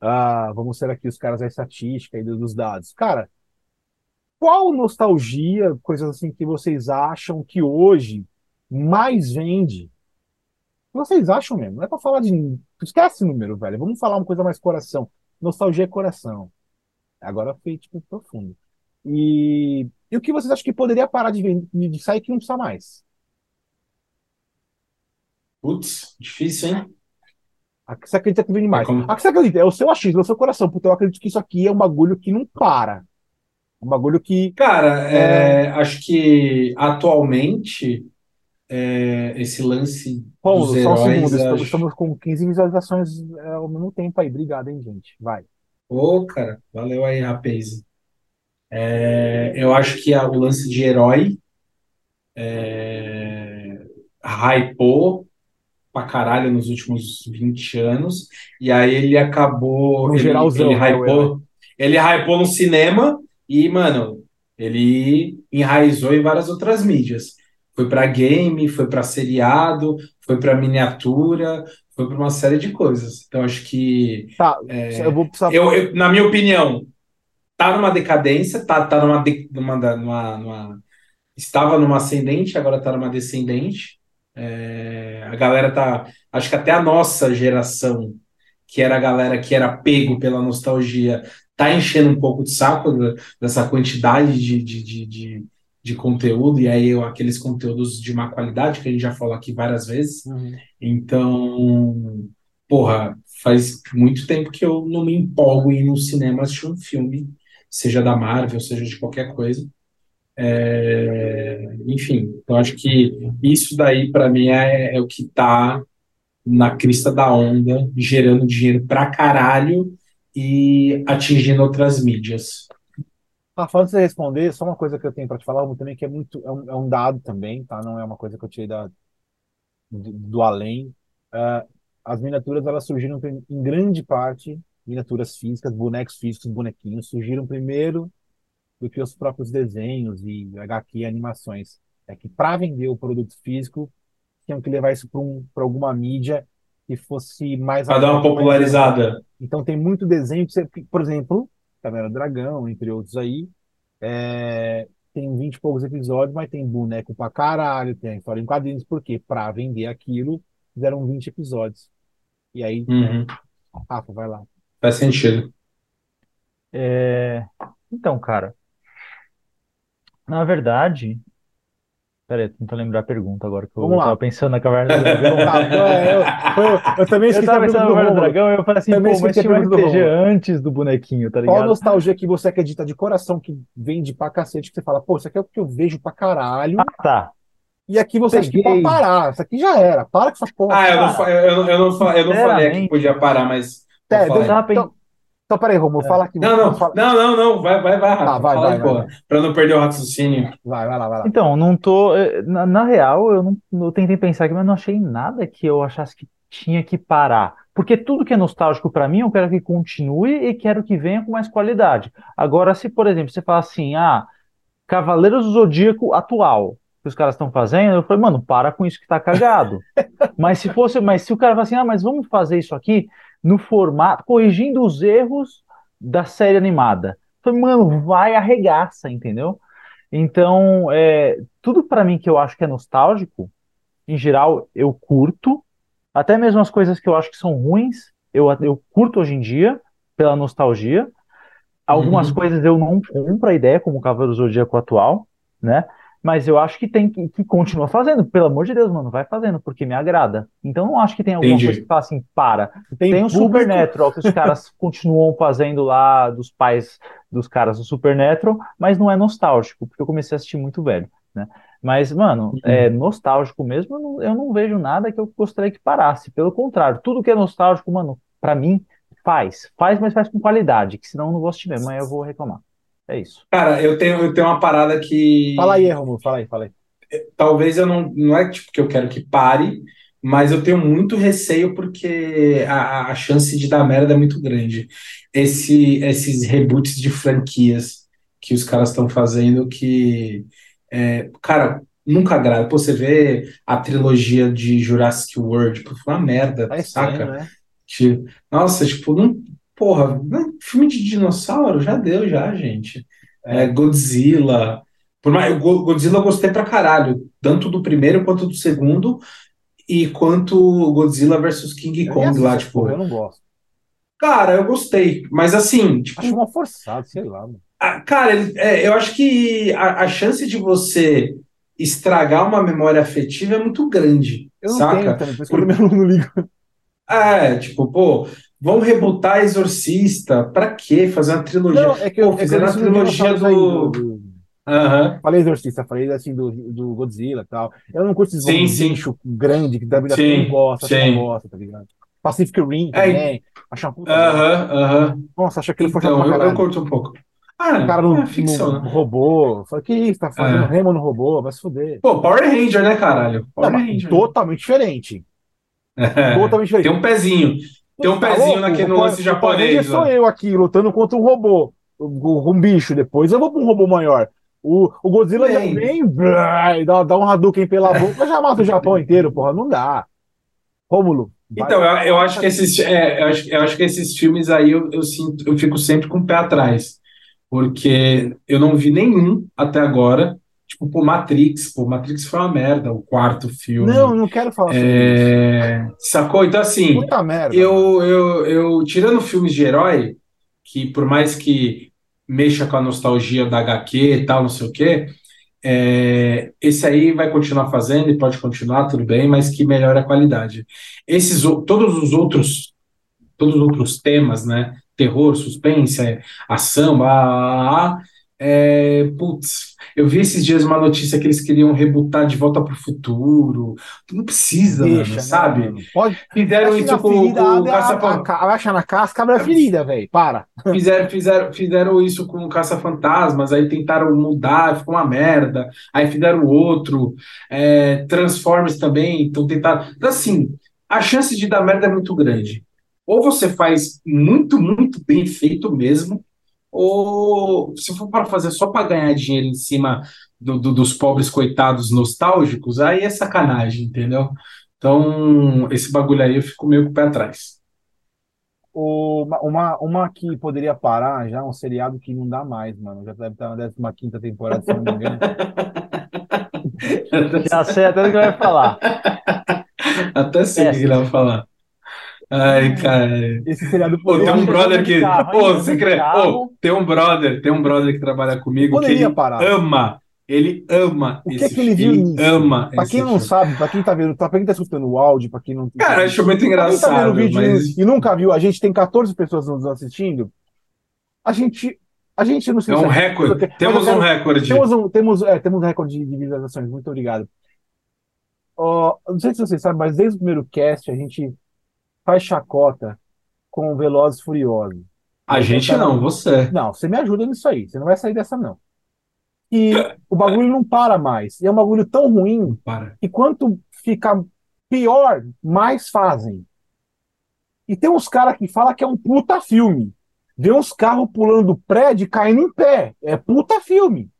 Ah, vamos ser aqui os caras da estatística e dos dados. Cara, qual nostalgia, coisas assim que vocês acham que hoje mais vende? Vocês acham mesmo? Não é pra falar de. Esquece número, velho. Vamos falar uma coisa mais coração. Nostalgia é coração. Agora foi, tipo, profundo. E, e o que vocês acham que poderia parar de, vender, de sair que não precisa mais? Putz, difícil, hein? A que você acredita que vende mais? É como- A que você acredita? É o seu achismo, é o seu coração. Porque eu acredito que isso aqui é um bagulho que não para. Um bagulho que. Cara, é, acho que atualmente é, esse lance Paulo, dos só um heróis. segundo. Estamos, acho- estamos com 15 visualizações é, ao mesmo tempo aí. Obrigado, hein, gente. Vai. Ô, cara, valeu aí, rapaz. É, eu acho que a- o lance de herói é, hypou pra caralho nos últimos 20 anos, e aí ele acabou. No ele, geralzão, ele né, hypou, ele hypou no cinema e, mano, ele enraizou em várias outras mídias. Foi pra game, foi pra seriado, foi pra miniatura, foi pra uma série de coisas. Então, acho que. Tá, eu vou precisar. Eu, eu- na minha opinião, tá numa decadência, tá, tá numa, de- numa, numa, numa- estava numa ascendente, agora tá numa descendente. É, a galera tá, acho que até a nossa geração, que era a galera que era pego pela nostalgia, tá enchendo um pouco de saco dessa quantidade de, de, de, de, de conteúdo, e aí aqueles conteúdos de má qualidade, que a gente já falou aqui várias vezes. Uhum. Então, porra, faz muito tempo que eu não me empolgo em ir no cinema assistir um filme, seja da Marvel, seja de qualquer coisa. É, enfim, eu acho que isso daí, para mim, é, é o que tá na crista da onda, gerando dinheiro pra caralho e atingindo outras mídias. Rafa, antes de responder, só uma coisa que eu tenho para te falar também, que é muito, é um, é um dado também, tá? Não é uma coisa que eu tirei da, do, do além. Ah, as miniaturas, elas surgiram em grande parte, miniaturas físicas, bonecos físicos, bonequinhos, surgiram primeiro do que os próprios desenhos e HQ animações. É que para vender o produto físico, tinham que levar isso para um, para alguma mídia que fosse mais Pra dar uma popularizada. então tem muito desenho que você, por exemplo, Caverna do Dragão, entre outros aí, é, tem 20 e poucos episódios, mas tem boneco pra caralho, tem história em quadrinhos, porque pra vender aquilo, fizeram 20 episódios. E aí, Uhum, Rafa, vai lá. faz sentido. É, Então, cara, na verdade, peraí, tô tentando lembrar a pergunta agora que eu Vamos lá. tava pensando na Caverna do Dragão. É, eu, eu- eu também Eu esqueci a tava pensando na do Caverna do. Dragão e eu falei assim, Também pô, mas tinha um RPG antes do bonequinho, tá Qual a ligado? nostalgia que você acredita de coração que vende pra cacete, que você fala, pô, isso aqui é o que eu vejo pra caralho, Ah, tá. e aqui você acha que pode Peguei. parar, isso aqui já era, para com essa porra. Ah, eu não, fa- eu, não- eu não, eu não falei aqui que podia parar, mas. É, eu falei. deixa- Tava então, então, peraí, Romulo, fala aqui. Não, não, fala- não, não, não, vai, vai, vai. Tá, vai, vai, vai, pra não perder o raciocínio. Vai, vai lá, vai lá. Então, não tô. eh, Na, na real, eu não eu tentei pensar aqui, mas não achei nada que eu achasse que tinha que parar. Porque tudo que é nostálgico pra mim, eu quero que continue e quero que venha com mais qualidade. Agora, se, por exemplo, você fala assim, ah, Cavaleiros do Zodíaco atual, que os caras estão fazendo, eu falei, mano, para com isso que tá cagado. Mas se fosse, mas se o cara fala assim, ah, mas vamos fazer isso aqui no formato, corrigindo os erros da série animada. Falei, mano, vai arregaça, entendeu? Então, é, tudo pra mim que eu acho que é nostálgico, em geral, eu curto. Até mesmo as coisas que eu acho que são ruins, eu, eu curto hoje em dia, pela nostalgia. Algumas Uhum. coisas eu não compro a ideia, como o Cavaleiro Zodíaco atual, né? Mas eu acho que tem que, que continua fazendo, pelo amor de Deus, mano, vai fazendo, porque me agrada. Então não acho que tem alguma Entendi. coisa que fala assim, para. Tem, Tem o Supernatural que os caras continuam fazendo lá dos pais dos caras do Supernatural, mas não é nostálgico, porque eu comecei a assistir muito velho, né? Mas, mano, Uhum. é nostálgico mesmo, eu não, eu não vejo nada que eu gostaria que parasse. Pelo contrário, tudo que é nostálgico, mano, pra mim, faz. Faz, mas faz com qualidade, que senão eu não vou assistir mesmo, aí eu vou reclamar. É isso. Cara, eu tenho, eu tenho uma parada que Fala aí, Romulo, fala aí, fala aí. talvez eu não, não é tipo que eu quero que pare, mas eu tenho muito receio porque a, a chance de dar merda é muito grande. Esse, esses reboots de franquias que os caras estão fazendo que, é, cara, nunca agrada. Pô, você vê a trilogia de Jurassic World, pô, foi uma merda, Tá estranho, saca? né? Que- nossa, tipo, não, porra, não- filme de dinossauro já deu, já, gente. É, Godzilla. Por mais, Godzilla eu gostei pra caralho, tanto do primeiro quanto do segundo, e quanto o Godzilla versus King Kong lá, tipo. eu não gosto. Cara, eu gostei, mas assim, tipo, Acho mal forçado, sei lá, mano. cara, é, eu acho que a, a chance de você estragar uma memória afetiva é muito grande, Eu não saca? tenho também, por isso que eu não ligo. É, tipo, pô, vamos rebutar Exorcista, pra quê? Fazer uma trilogia. Não, é que eu, Pô, é que fizeram a disse no trilogia do. do- Aham. Falei Exorcista, falei assim do, do Godzilla e tal. Eu não curto esses Sim, sim. bicho grande que da vida não gosta, que sim. não gosta, tá ligado? Pacific Rim É, também. Acho uma puta. Aham, aham. Nossa, acho aquilo foi chato Então, pra eu, eu curto um pouco. Ah, O cara no, é ficção, no né? robô. Falei, que isso? Tá fazendo É. remo no robô? Vai se fuder. Pô, Power Ranger, né, caralho? Não, Power mas Ranger. totalmente diferente. É. Totalmente diferente. Tem um pezinho. Tem um Tá pezinho naquele lance japonês. sou eu aqui lutando contra um robô, um, bicho. Depois eu vou pra um robô maior. O, o Godzilla já Bem. vem blá, dá, dá um Hadouken pela boca, já mata o Japão inteiro, porra. Não dá. Rômulo. Então, eu, eu acho que esses, é, eu acho, eu acho que esses filmes aí eu, eu sinto, eu fico sempre com o pé atrás, porque eu não vi nenhum até agora. Tipo, pô, Matrix, pô, Matrix foi uma merda, o quarto filme. Não, não quero falar sobre isso. É, sacou? Então, assim, Puta merda. eu, eu, eu, tirando filmes de herói, que por mais que mexa com a nostalgia da HQ e tal, não sei o quê, é, esse aí vai continuar fazendo e pode continuar, tudo bem, mas que melhora a qualidade. Esses, todos os outros, todos os outros temas, né? Terror, suspense, é, ação, blá, blá, blá, é, putz, eu vi esses dias uma notícia que eles queriam rebutar de volta para o futuro. Não precisa, Deixa, mano, né, sabe? mano? Pode. Fizeram isso com, ferida, com o abre a- Caça a- a- Vai achar na casca, abre a ferida, velho. Para. Fizeram, fizeram, fizeram isso com o Caça-Fantasmas, aí tentaram mudar, ficou uma merda. Aí fizeram outro. É, Transformers também, então tentaram. Então, assim, a chance de dar merda é muito grande. Ou você faz muito, muito bem feito mesmo, ou se for para fazer só para ganhar dinheiro em cima do- do- dos pobres coitados nostálgicos, aí é sacanagem, entendeu? Então, esse bagulho aí eu fico meio com o pé atrás. Uma, uma, uma que poderia parar já, um seriado que não dá mais, mano. Já deve estar na 15 temporada, se não me engano. Já sei até do que vai falar. Até sei o que ele vai falar. Ai, cara. Esse seriado Pô, tem um que brother que. carro, Pô, você crê? Pô, tem um brother, tem um brother que trabalha comigo que Poderia ele parar. ama. Ele ama O que esse é que ele viu ele nisso? ama Pra quem não filme. sabe, pra quem tá vendo, pra quem tá escutando o áudio, pra quem não. Cara, eu acho muito pra quem tá vendo engraçado, o vídeo mas e nunca viu, a gente tem 14 pessoas nos assistindo. A gente. A gente não sei é se um recorde. Temos quero- um recorde. Temos um, temos, é, temos um recorde de, visualizações, muito obrigado. Não sei se vocês sabem, mas desde o primeiro cast a gente faz chacota com Velozes Furiosos. A gente não, você. Não, você me ajuda nisso aí, você não vai sair dessa, não. E o bagulho não para mais. E é um bagulho tão ruim que quanto fica pior, mais fazem. E tem uns caras que falam que é um puta filme. Vê uns carros pulando do prédio e caindo em pé. É puta filme.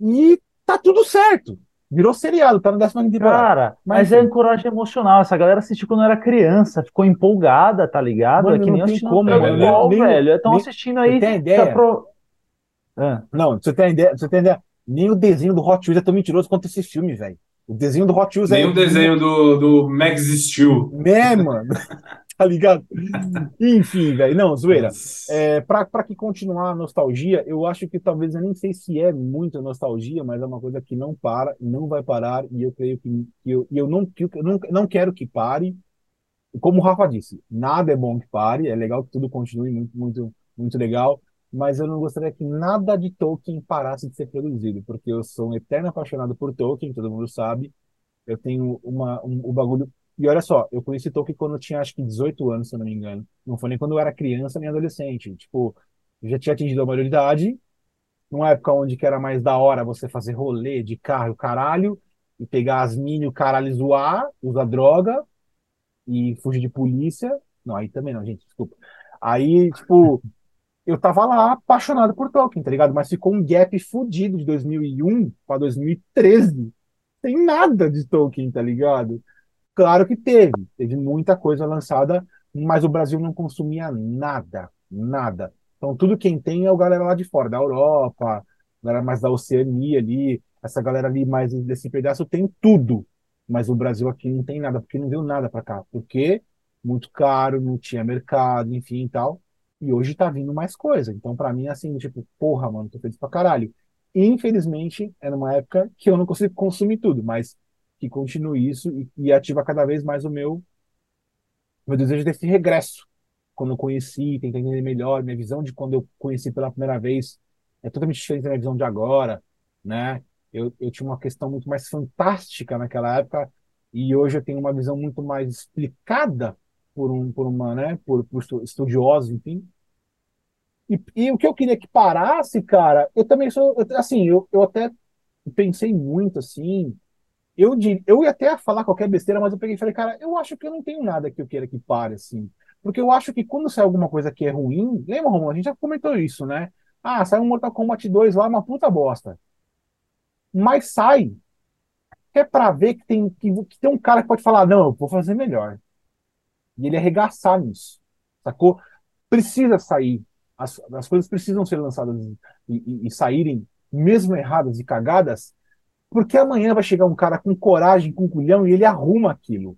E tá tudo certo. Virou seriado, tá na décima temporada. Cara, Mas, mas é ancoragem emocional. Essa galera assistiu quando era criança, ficou empolgada, tá ligado? Mano, é que nem tem assistindo como, mano. Ball, Nem- velho. Estão nem- assistindo Você aí. tem tá ideia? pro- Ah, Não, você tem ideia, você tem ideia. Nem o desenho do Hot Wheels é tão mentiroso quanto esse filme, velho. O desenho do Hot Wheels Nem é. o desenho do, do Max Steel. É, mano. tá ligado? Enfim, velho. Não, zoeira. É, pra, pra que continuar a nostalgia, eu acho que talvez eu nem sei se é muita nostalgia, mas é uma coisa que não para, não vai parar, e eu creio que, que eu, eu, não, que eu não, não quero que pare. Como o Rafa disse, nada é bom que pare, é legal que tudo continue muito, muito, muito legal, mas eu não gostaria que nada de Tolkien parasse de ser produzido, porque eu sou um eterno apaixonado por Tolkien, todo mundo sabe. Eu tenho uma, um, um bagulho. E olha só, eu conheci Tolkien quando eu tinha acho que 18 anos, se eu não me engano. Não foi nem quando eu era criança nem adolescente. Tipo, eu já tinha atingido a maioridade, numa época onde que era mais da hora você fazer rolê de carro, caralho, e pegar as mini, o caralho zoar, usar droga e fugir de polícia. Não, aí também não, gente, desculpa. Aí, tipo, eu tava lá apaixonado por Tolkien, tá ligado? Mas ficou um gap fudido de 2001 para 2013. Tem nada de Tolkien, tá ligado? Claro que teve, teve muita coisa lançada, mas o Brasil não consumia nada, nada. Então tudo quem tem é o galera lá de fora, da Europa, galera mais da Oceania ali, essa galera ali mais desse pedaço tem tudo, mas o Brasil aqui não tem nada, porque não veio nada para cá, porque muito caro, não tinha mercado, enfim e tal. E hoje tá vindo mais coisa. Então, para mim, assim, tipo, porra, mano, tô feliz pra caralho. Infelizmente, é numa época que eu não consigo consumir tudo, mas que continue isso e, e ativa cada vez mais o meu, meu desejo desse regresso. Quando eu conheci, tentar entender melhor, minha visão de quando eu conheci pela primeira vez é totalmente diferente da minha visão de agora, né? Eu, eu tinha uma questão muito mais fantástica naquela época e hoje eu tenho uma visão muito mais explicada por um por uma né por, por estudiosos enfim e, e, o que eu queria que parasse cara eu também sou assim eu, eu até pensei muito assim eu eu ia até falar qualquer besteira mas eu peguei e falei cara eu acho que eu não tenho nada que eu queira que pare assim. Porque eu acho que quando sai alguma coisa que é ruim lembra Romulo a gente já comentou isso né? Ah sai um Mortal Kombat 2 lá uma puta bosta. Mas sai é para ver que tem que, que tem um cara que pode falar não eu vou fazer melhor. E ele arregaçar nisso, sacou? Precisa sair, as, as coisas precisam ser lançadas e, e, e saírem, mesmo erradas e cagadas, porque amanhã vai chegar um cara com coragem, com culhão, e ele arruma aquilo.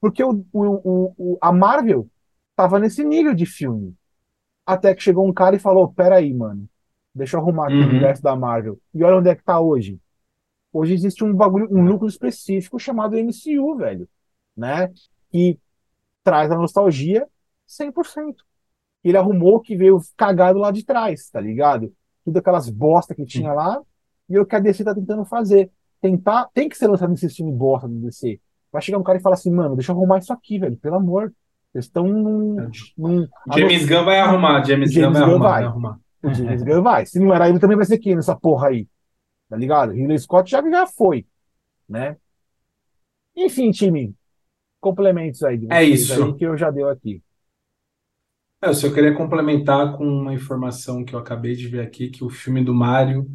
Porque o, o, o, a Marvel tava nesse nível de filme. Até que chegou um cara e falou: Peraí, mano, deixa eu arrumar aqui uhum. o universo da Marvel. E olha onde é que tá hoje. Hoje existe um bagulho, um núcleo específico chamado MCU, velho. Né? Que traz a nostalgia 100%. Ele arrumou que veio cagado lá de trás, tá ligado? Tudo aquelas bosta que tinha lá, e o que a DC tá tentando fazer. Tentar, tem que ser lançado nesse time bosta do DC. Vai chegar um cara e falar assim, mano, deixa eu arrumar isso aqui, velho, pelo amor. Eles estão num, num. James Gunn vai arrumar, James, James Gunn vai, arrumar, vai. arrumar. O James Gunn vai. Se não era ele, também vai ser quem nessa porra aí? Tá ligado? Ridley Scott já, já foi, né? Enfim, time, complementos aí de é isso. Aí, que eu já deu aqui. É, eu só queria complementar com uma informação que eu acabei de ver aqui, que o filme do Mario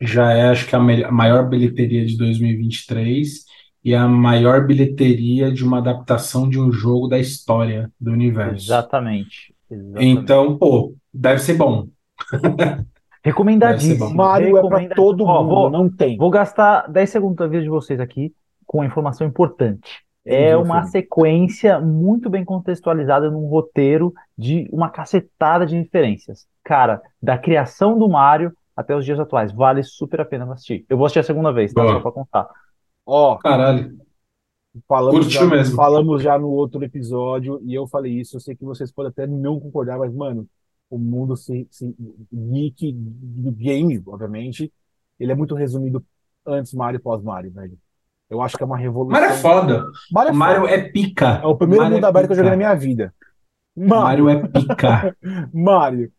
já é, acho que, a maior bilheteria de 2023 e a maior bilheteria de uma adaptação de um jogo da história do universo. Exatamente. Exatamente. Então, pô, deve ser bom. Recomendadíssimo. Mario é para todo mundo, vou, não tem. Vou gastar 10 segundos da vida de vocês aqui com uma informação importante. É uma sequência muito bem contextualizada num roteiro de uma cacetada de referências. Cara, da criação do Mario até os dias atuais. Vale super a pena assistir. Eu vou assistir a segunda vez, tá? Só pra contar. Ó, Caralho. Falamos já, mesmo. falamos já no outro episódio e eu falei isso. Eu sei que vocês podem até não concordar, mas, mano, o mundo se, se, geek do game, obviamente, ele é muito resumido antes Mario e pós-Mario, velho. Eu acho que é uma revolução. Mario é foda. Mario é, Mario é pica. É o primeiro Mario mundo é aberto que eu joguei na minha vida. Mario, Mario é pica. Mario.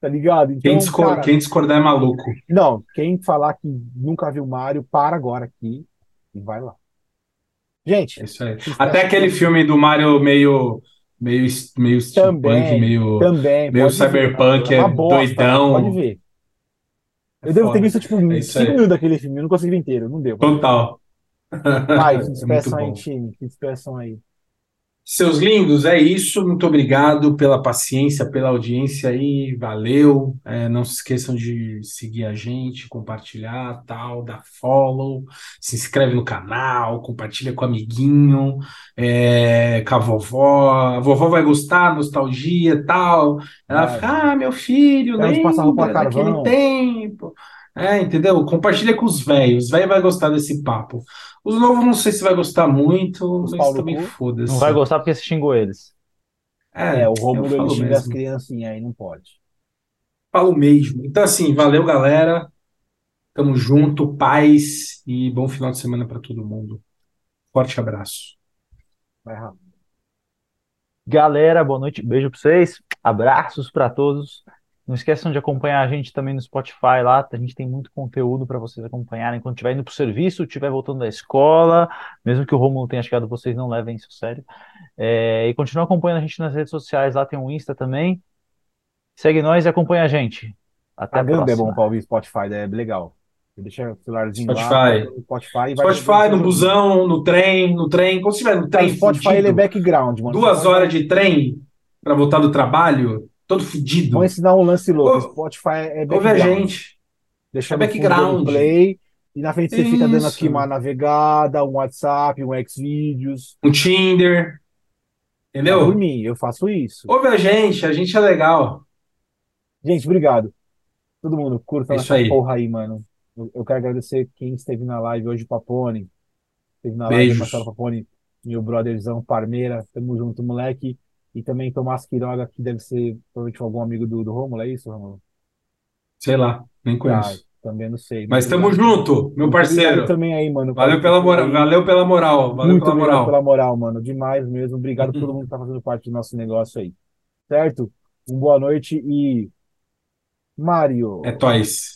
Tá ligado? Então, quem, discor cara, quem discordar é maluco. Não, quem falar que nunca viu Mario, para agora aqui e vai lá. Gente. É isso aí. Até aquele filme do Mario meio. Meio, meio steampunk, meio, também, meio cyberpunk, ver, é, é bosta, doidão. Pode ver. Eu é devo ter visto, tipo, 5 minutos daquele filme, eu não consegui ver inteiro, não deu. Total. Vai, se despeçam é aí, time. Se despeçam aí. Seus lindos, é isso. Muito obrigado pela paciência, pela audiência aí. Valeu. É, não se esqueçam de seguir a gente, compartilhar, tal, dar follow, se inscreve no canal, compartilha com o amiguinho, é, com a vovó. A vovó vai gostar, nostalgia, tal. Ela Vai. fica, ah, meu filho, Quero passar roupa lembra daquele carvão." tempo. É, entendeu? Compartilha com os velhos. Os velhos vai gostar desse papo. Os novos não sei se vai gostar muito, Os mas pau no também foda-se. Não vai gostar porque você xingou eles. É, o eu Rômulo ele falo xinga as mesmo. criancinhas aí, não pode. Falo mesmo. Então, assim, valeu, galera. Tamo junto, paz e bom final de semana para todo mundo. Forte abraço. Vai, Rafa. Galera, boa noite, beijo pra vocês, abraços pra todos. Não esqueçam de acompanhar a gente também no Spotify lá, a gente tem muito conteúdo para vocês acompanharem quando estiver indo pro serviço, estiver voltando da escola, mesmo que o Romulo tenha chegado, vocês não levem isso a sério. É, e continua acompanhando a gente nas redes sociais, lá tem um Insta também. Segue nós e acompanha a gente. Até a Pagando é próxima. bom pra ouvir Spotify, é legal. Deixa o celularzinho lá, Spotify. no Spotify vai Spotify, no busão, no trem, no trem. Quando estiver no Cara, trem, o Spotify ele é fudido, background, mano. duas horas de trem para voltar do trabalho, todo fudido. Vou ensinar um lance louco. Ô, Spotify é Ouve a background. gente. Deixa É no background. do play e na frente você fica dando Isso. aqui uma navegada, um WhatsApp, um Xvideos. Um Tinder. Por Entendeu? mim, eu faço isso. Ouve a gente, a gente é legal. Gente, obrigado. Todo mundo, curta É isso essa aí. porra aí, mano. Eu, eu quero agradecer quem esteve na live hoje, Papone. Esteve na live, Beijos. Marcelo Papone, meu brotherzão, Parmeira. Tamo junto, moleque. E também Tomás Quiroga, que deve ser provavelmente algum amigo do, do Rômulo, é isso, Rômulo? Sei lá, nem Ah, conheço. também não sei. Mas obrigado. junto, meu parceiro. também aí, mano. Valeu pela moral, valeu pela moral, valeu Muito pela moral. pela moral, mano. Demais mesmo. Obrigado por todo mundo que tá fazendo parte do nosso negócio aí. Certo? Um boa noite e Mário. É toys.